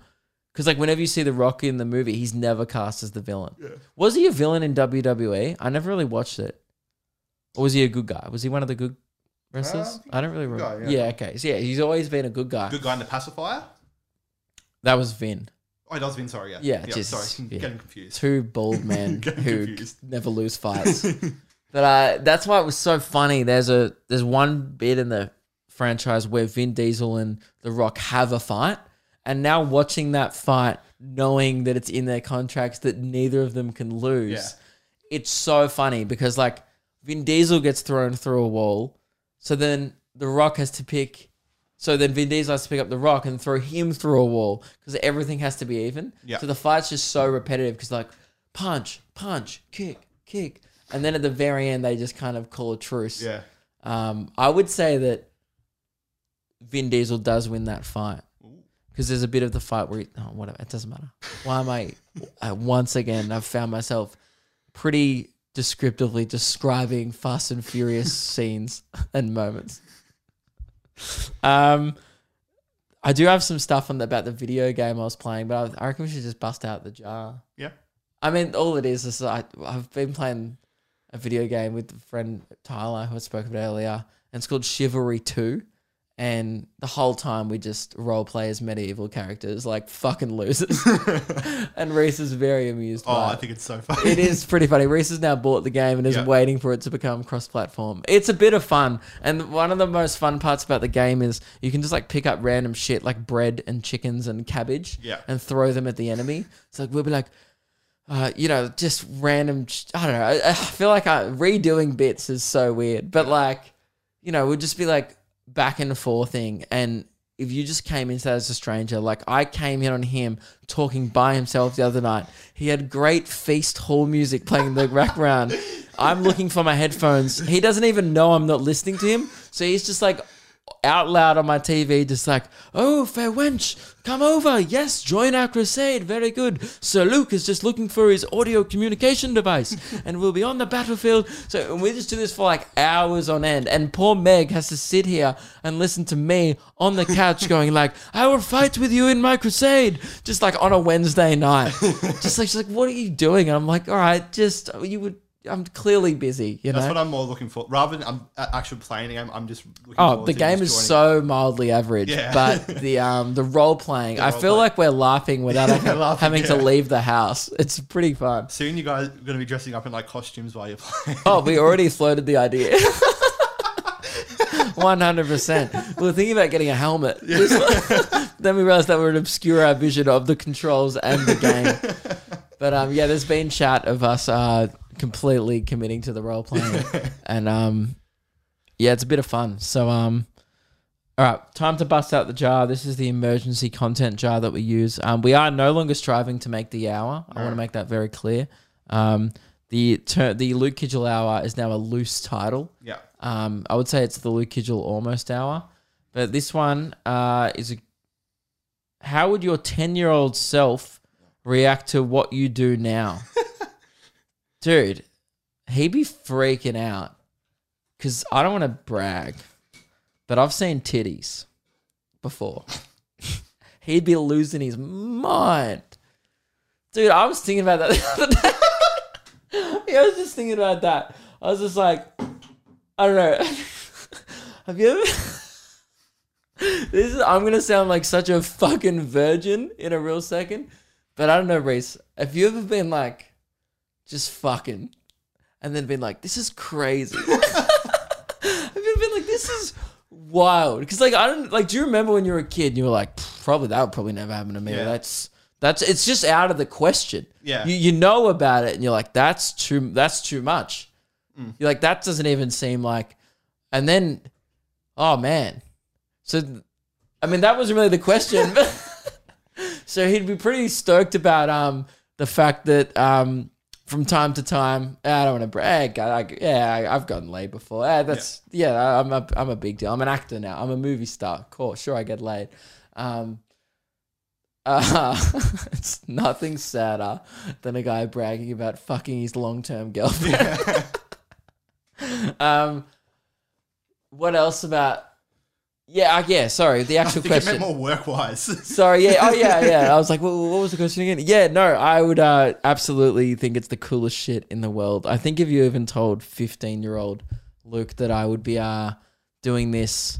Speaker 1: Because like whenever you see The Rock in the movie, he's never cast as the villain. Was he a villain in WWE? I never really watched it. Or was he a good guy? Was he one of the good wrestlers?
Speaker 2: think
Speaker 1: I don't really
Speaker 2: good guy,
Speaker 1: remember.
Speaker 2: yeah.
Speaker 1: yeah, okay. So yeah, he's always been a good guy.
Speaker 2: Good guy in the pacifier?
Speaker 1: That was Vin.
Speaker 2: Oh, it does Vin. Sorry, yeah.
Speaker 1: Yeah,
Speaker 2: yeah
Speaker 1: just-
Speaker 2: sorry, <laughs>
Speaker 1: yeah.
Speaker 2: getting confused.
Speaker 1: two bald <laughs> men who
Speaker 2: confused.
Speaker 1: never lose fights. <laughs> but uh, that's why it was so funny. There's a there's one bit in the franchise where Vin Diesel and The Rock have a fight, and now watching that fight, knowing that it's in their contracts that neither of them can lose,
Speaker 2: Yeah.
Speaker 1: it's so funny because like Vin Diesel gets thrown through a wall, so then The Rock has to pick. So then Vin Diesel has to pick up the rock and throw him through a wall because everything has to be even.
Speaker 2: Yeah.
Speaker 1: So the fight's just so repetitive because like punch, punch, kick, kick, and then at the very end they just kind of call a truce.
Speaker 2: Yeah.
Speaker 1: Um, I would say that Vin Diesel does win that fight because there's a bit of the fight where he, oh, whatever it doesn't matter. Why am I uh, once again? I've found myself pretty descriptively describing Fast and Furious <laughs> scenes and moments. Um, I do have some stuff on the, about the video game I was playing, but I, I reckon we should just bust out the jar.
Speaker 2: Yeah.
Speaker 1: I mean, all it is is I, I've been playing a video game with a friend Tyler, who I spoke about earlier, and it's called Chivalry 2. And the whole time we just role play as medieval characters, like fucking losers. <laughs> <laughs> and Reese is very amused
Speaker 2: Oh, I
Speaker 1: it.
Speaker 2: think it's so funny.
Speaker 1: It is pretty funny. Reese has now bought the game and is
Speaker 2: Yeah.
Speaker 1: waiting for it to become cross-platform. It's a bit of fun, and one of the most fun parts about the game is you can just like pick up random shit like bread and chickens and cabbage,
Speaker 2: Yeah.
Speaker 1: and throw them at the enemy. So like we'll be like, uh, you know, just random. I don't know. I, I feel like I, redoing bits is so weird, but like, you know, we'd just be like back and forthing and. If you just came into that as a stranger, like I came in on him talking by himself the other night, he had great feast hall music playing in the background. I'm looking for my headphones. He doesn't even know I'm not listening to him. So he's just like out loud on my TV, just like, oh, fair wench, come over. Yes, join our crusade. Very good. Sir Luke is just looking for his audio communication device <laughs> and we'll be on the battlefield. So and we just do this for like hours on end. And poor Meg has to sit here and listen to me on the couch <laughs> going like, I will fight with you in my crusade. Just like on a Wednesday night. <laughs> just like, she's like, what are you doing? And I'm like, all right, just, you would, I'm clearly busy, you know?
Speaker 2: That's what I'm more looking for. Rather than I'm actually playing the game, I'm just looking
Speaker 1: Oh, the game is so mildly average,
Speaker 2: Yeah.
Speaker 1: but <laughs> the um the role playing, I
Speaker 2: role
Speaker 1: feel
Speaker 2: play.
Speaker 1: like we're laughing without <laughs>
Speaker 2: laughing,
Speaker 1: having to leave the house. It's pretty fun.
Speaker 2: Soon you guys are going to be dressing up in like costumes while you're playing.
Speaker 1: Oh, we <laughs> already floated the idea. One hundred percent. We were thinking about getting a helmet. then we realized that would obscure our vision of the controls and the game. But um, yeah, there's been chat of us uh completely committing to the role playing, <laughs> and um, yeah, it's a bit of fun. So um, all right, time to bust out the jar. This is the emergency content jar that we use. Um, we are no longer striving to make the hour. I want to make that very clear. Um, the ter- the Luke Kidgell hour is now a loose title.
Speaker 2: yeah.
Speaker 1: Um, I would say it's the Luke Kidgell almost hour, but this one uh, is a. How would your ten year old self react to what you do now, <laughs> dude? He'd be freaking out because I don't want to brag, but I've seen titties before. <laughs> He'd be losing his mind, dude. I was thinking about that the other day. <laughs> yeah, I was just thinking about that. I was just like, I don't know. <laughs> Have you ever? this is. I'm gonna sound like such a fucking virgin in a real second, but I don't know, Reese. Have you ever been like, just fucking, and then been like, this is crazy? <laughs> I've been like, this is wild? Because like I don't like. Do you remember when you were a kid? and You were like, probably that would probably never happen to me.
Speaker 2: Yeah.
Speaker 1: That's that's. It's just out of the question.
Speaker 2: Yeah.
Speaker 1: You you know about it, and you're like, that's too. That's too much. You're like, that doesn't even seem like. And then, oh man, so I mean that wasn't really the question. <laughs> <laughs> so he'd be pretty stoked about um the fact that um from time to time I don't want to brag. I, I, yeah, I, I've gotten laid before. Eh, that's yeah. I'm a I'm a big deal. I'm an actor now. I'm a movie star. Of course, sure I get laid. Um, uh, <laughs> it's nothing sadder than a guy bragging about fucking his long term girlfriend. <laughs> um, what else about? Yeah, uh, yeah. Sorry, the <laughs> actual question.
Speaker 2: more work wise. <laughs>
Speaker 1: Sorry, yeah. Oh, yeah, yeah. I was like, what, what was the question again? Yeah, no, I would uh, absolutely think it's the coolest shit in the world. I think if you even told 15 year old Luke that I would be uh, doing this,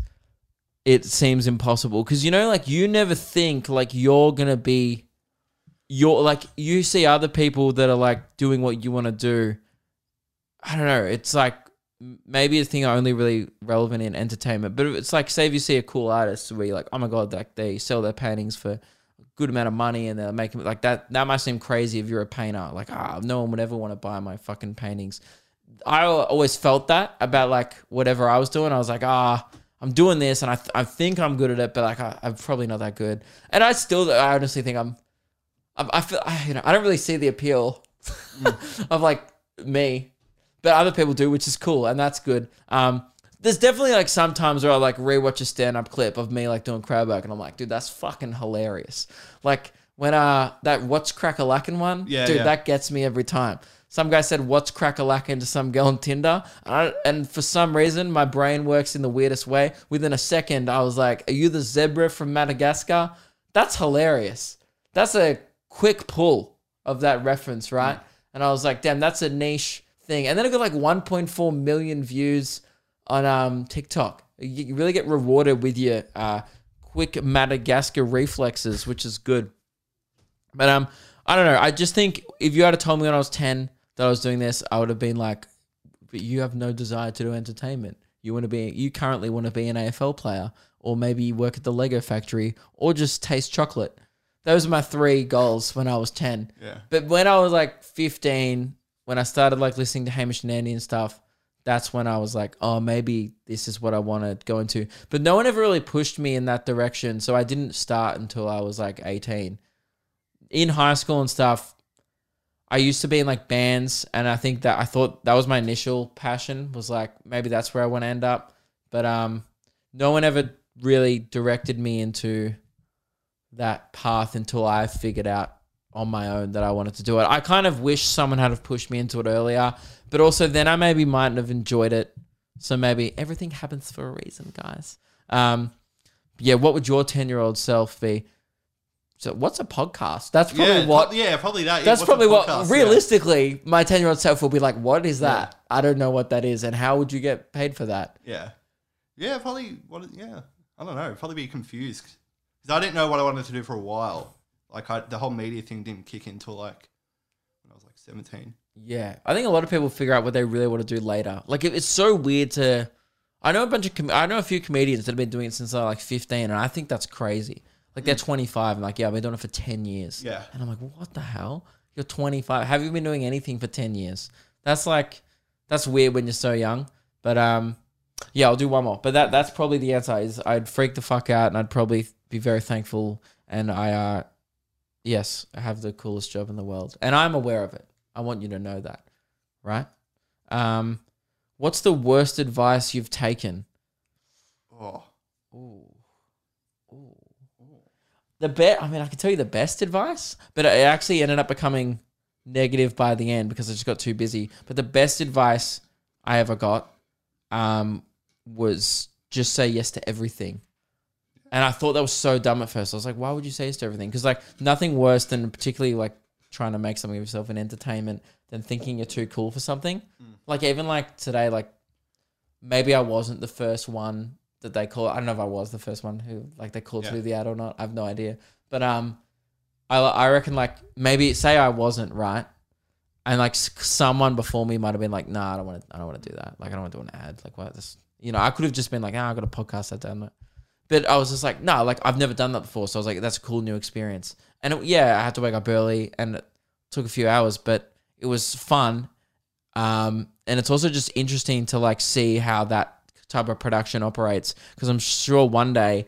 Speaker 1: it seems impossible. Because, you know, like, you never think, like, you're going to be you're like you see other people that are like doing what you want to do. I don't know. It's like maybe a thing only really relevant in entertainment, but it's like say if you see a cool artist where you're like, oh my god, like they sell their paintings for a good amount of money and they're making like that. That might seem crazy if you're a painter. Like ah, no one would ever want to buy my fucking paintings. I always felt that about like whatever I was doing. I was like, ah, I'm doing this, and I, th- I think I'm good at it, but like I, I'm probably not that good. And I still, I honestly think I'm, I, I feel, I, you know, I don't really see the appeal <laughs> of like me, but other people do, which is cool, and that's good. Um, there's definitely like sometimes where I like rewatch a stand up clip of me like doing crowd work, and I'm like, dude, that's fucking hilarious. Like when uh that what's crack a lacking one,
Speaker 2: Yeah,
Speaker 1: dude,
Speaker 2: yeah.
Speaker 1: that gets me every time. Some guy said, "What's crack a lacking?" to some girl on Tinder, and, I, and for some reason, my brain works in the weirdest way. Within a second, I was like, "Are you the zebra from Madagascar?" That's hilarious. That's a quick pull of that reference, right? And I was like, "Damn, that's a niche thing." And then I got like 1.4 million views on um TikTok. You really get rewarded with your uh, quick Madagascar reflexes, which is good. But um, I don't know. I just think if you had told me when I was ten that I was doing this, I would have been like, "But you have no desire to do entertainment. You want to be. You currently want to be an AFL player, or maybe work at the Lego factory, or just taste chocolate." Those are my three goals when I was ten.
Speaker 2: Yeah.
Speaker 1: But when I was like fifteen, when I started like listening to Hamish and Andy and stuff, that's when I was like, oh, maybe this is what I want to go into. But no one ever really pushed me in that direction, so I didn't start until I was like eighteen in high school and stuff, I used to be in like bands, and I think that I thought that was my initial passion. Was like maybe that's where I want to end up, but um, no one ever really directed me into that path until I figured out on my own that I wanted to do it. I kind of wish someone had have pushed me into it earlier, but also then I maybe mightn't have enjoyed it. So maybe everything happens for a reason, guys. Um, yeah, what would your ten year old self be? So what's a podcast? That's probably
Speaker 2: yeah,
Speaker 1: what.
Speaker 2: yeah, probably that.
Speaker 1: that's probably what.
Speaker 2: podcast? Yeah.
Speaker 1: Realistically, my ten year old self will be like, "What is that? I don't know what that is, and how would you get paid for that?"
Speaker 2: Yeah. Yeah, probably. What? Yeah, I don't know. Probably be confused because I didn't know what I wanted to do for a while. Like I, the whole media thing didn't kick in until like when I was like seventeen.
Speaker 1: Yeah, I think a lot of people figure out what they really want to do later. Like it- it's so weird to. I know a bunch of com- I know a few comedians that have been doing it since they're like fifteen, and I think that's crazy. Like they're twenty five, and like yeah, I've been doing it for ten years.
Speaker 2: Yeah.
Speaker 1: and I'm like, what the hell? You're twenty five. Have you been doing anything for ten years? That's like, that's weird when you're so young. But um, yeah, I'll do one more. But that that's probably the answer. Is I'd freak the fuck out, and I'd probably be very thankful. And I uh, yes, I have the coolest job in the world, and I'm aware of it. I want you to know that, right? Um, what's the worst advice you've taken?
Speaker 2: Oh,
Speaker 1: Ooh. Ooh. The best, I mean, I can tell you the best advice, but it actually ended up becoming negative by the end because I just got too busy. But the best advice I ever got um, was just say yes to everything. And I thought that was so dumb at first. I was like, why would you say this to everything? Because, like, nothing worse than particularly like trying to make something of yourself in entertainment than thinking you're too cool for something. Like, even like today, like, maybe I wasn't the first one that they call. I don't know if I was the first one who like they called to do the ad or not. I have no idea. But um, I I reckon like maybe say I wasn't right, and like someone before me might have been like, nah, I don't want to. I don't want to do that. Like I don't want to do an ad. Like what this. You know, I could have just been like, ah, I got a podcast I've done it. But I was just like, no, like I've never done that before. So I was like, that's a cool new experience. And it, yeah, I had to wake up early and it took a few hours, but it was fun. Um, and it's also just interesting to like see how that type of production operates because I'm sure one day,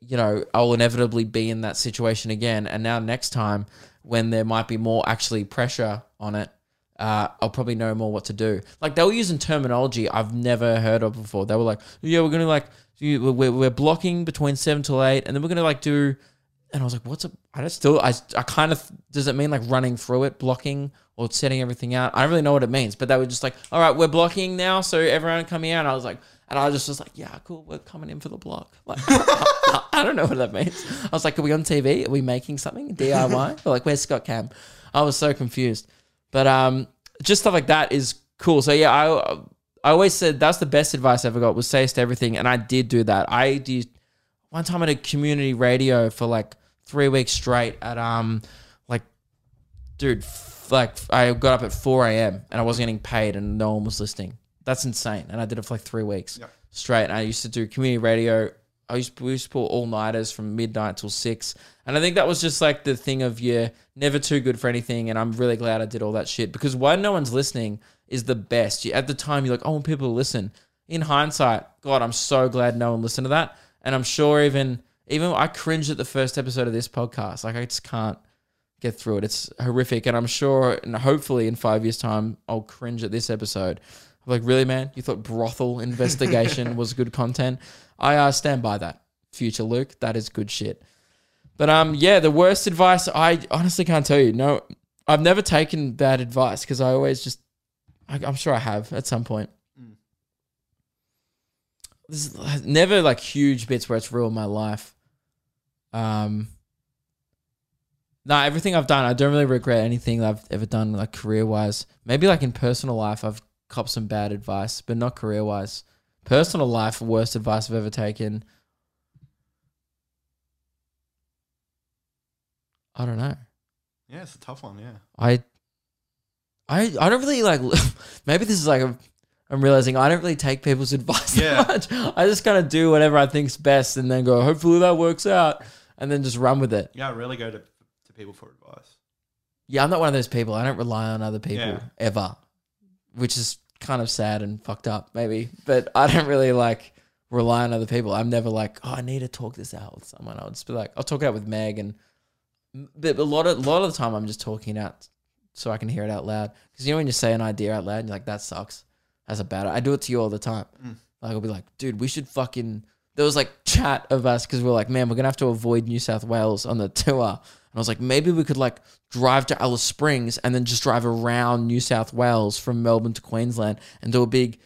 Speaker 1: you know, I'll inevitably be in that situation again. And now next time, when there might be more actually pressure on it, uh, I'll probably know more what to do. Like they were using terminology I've never heard of before. They were like, "Yeah, we're gonna like you- we're, we're blocking between seven till eight, and then we're gonna like do." And I was like, "What's a?" I don't still. I I kind of does it mean like running through it, blocking or setting everything out? I don't really know what it means, but they were just like, "All right, we're blocking now, so everyone coming out." And I was like, and I just was like, "Yeah, cool, we're coming in for the block." Like, <laughs> I, I don't know what that means. I was like, "Are we on TV? Are we making something DIY?" or <laughs> like, "Where's Scott Cam?" I was so confused. But um, just stuff like that is cool. So yeah, I I always said that's the best advice I ever got was say yes to everything, and I did do that. I did one time at a community radio for like three weeks straight at um like dude, f- like I got up at 4 a.m. and I wasn't getting paid and no one was listening. That's insane. And I did it for like three weeks
Speaker 2: Yep.
Speaker 1: straight. And I used to do community radio. I used to, we used to pull all nighters from midnight till six. And I think that was just like the thing of you're never too good for anything. And I'm really glad I did all that shit because why no one's listening is the best. You, at the time, you're like, oh, I want people to listen. In hindsight, God, I'm so glad no one listened to that. And I'm sure even even I cringed at the first episode of this podcast. Like I just can't get through it. It's horrific, and I'm sure, and hopefully, in five years' time, I'll cringe at this episode. I'm like, really, man? You thought brothel investigation <laughs> was good content? I uh, stand by that. Future Luke, that is good shit. But um, yeah, the worst advice I honestly can't tell you. No, I've never taken bad advice because I always just, I, I'm sure I have at some point. This is never like huge bits where it's ruined my life. Um, no, everything I've done, I don't really regret anything that I've ever done, like career wise. Maybe like in personal life, I've copped some bad advice, but not career wise. Personal life, worst advice I've ever taken. I don't know.
Speaker 2: Yeah, it's a tough one. Yeah.
Speaker 1: I, I, I don't really like. <laughs> Maybe this is like a, I'm realizing I don't really take people's <laughs> advice
Speaker 2: Yeah.
Speaker 1: that much. I just kind of do whatever I think's best, and then go. Hopefully that works out, and then just run with it.
Speaker 2: Yeah, I really go to, to people for advice.
Speaker 1: Yeah, I'm not one of those people. I don't rely on other people
Speaker 2: Yeah.
Speaker 1: ever, which is kind of sad and fucked up, maybe. But I don't really like rely on other people. I'm never like, oh, I need to talk this out with someone. I'll just be like, I'll talk it out with Meg, and but a lot of a lot of the time, I'm just talking out so I can hear it out loud. Because you know when you say an idea out loud, and you're like, that sucks. That's a bad. I do it to you all the time. Mm. Like I'll be like, dude, we should fucking. There was like chat of us because we are like, man, we're gonna have to avoid New South Wales on the tour. And I was like, maybe we could like drive to Alice Springs and then just drive around New South Wales from Melbourne to Queensland and do a big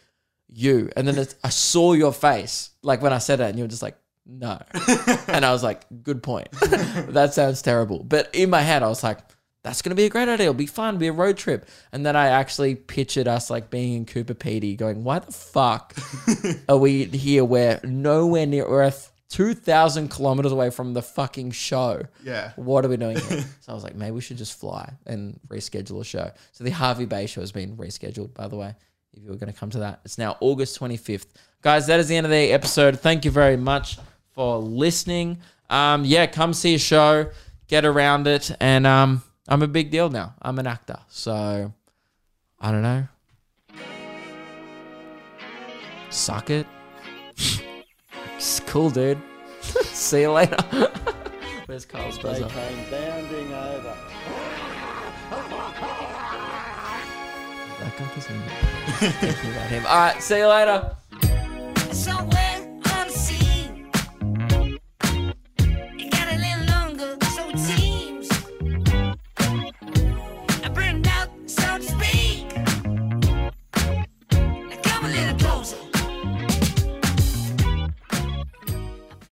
Speaker 1: U. And then it's, I saw your face like when I said it, and you were just like, no. <laughs> and I was like, good point. <laughs> that sounds terrible. But in my head, I was like, that's going to be a great idea. It'll be fun. It'll be a road trip. And then I actually pictured us like being in Coober Pedy going, why the fuck <laughs> are we here? We're nowhere near, we're 2,000 kilometers away from the fucking show.
Speaker 2: Yeah.
Speaker 1: What are we doing here? <laughs> so I was like, maybe we should just fly and reschedule a show. So the Hervey Bay show has been rescheduled, by the way, if you were going to come to that. It's now August 25th. Guys, that is the end of the episode. Thank you very much for listening. Um, yeah, come see a show, get around it. And um, I'm a big deal now. I'm an actor. So I don't know. Suck it. <laughs> It's cool, dude. <laughs> see you later. <laughs> Where's Carl's buzzer?
Speaker 3: They
Speaker 1: buzzer?
Speaker 3: came bounding over.
Speaker 1: That guy is thinking about him. All right, see you later.
Speaker 4: So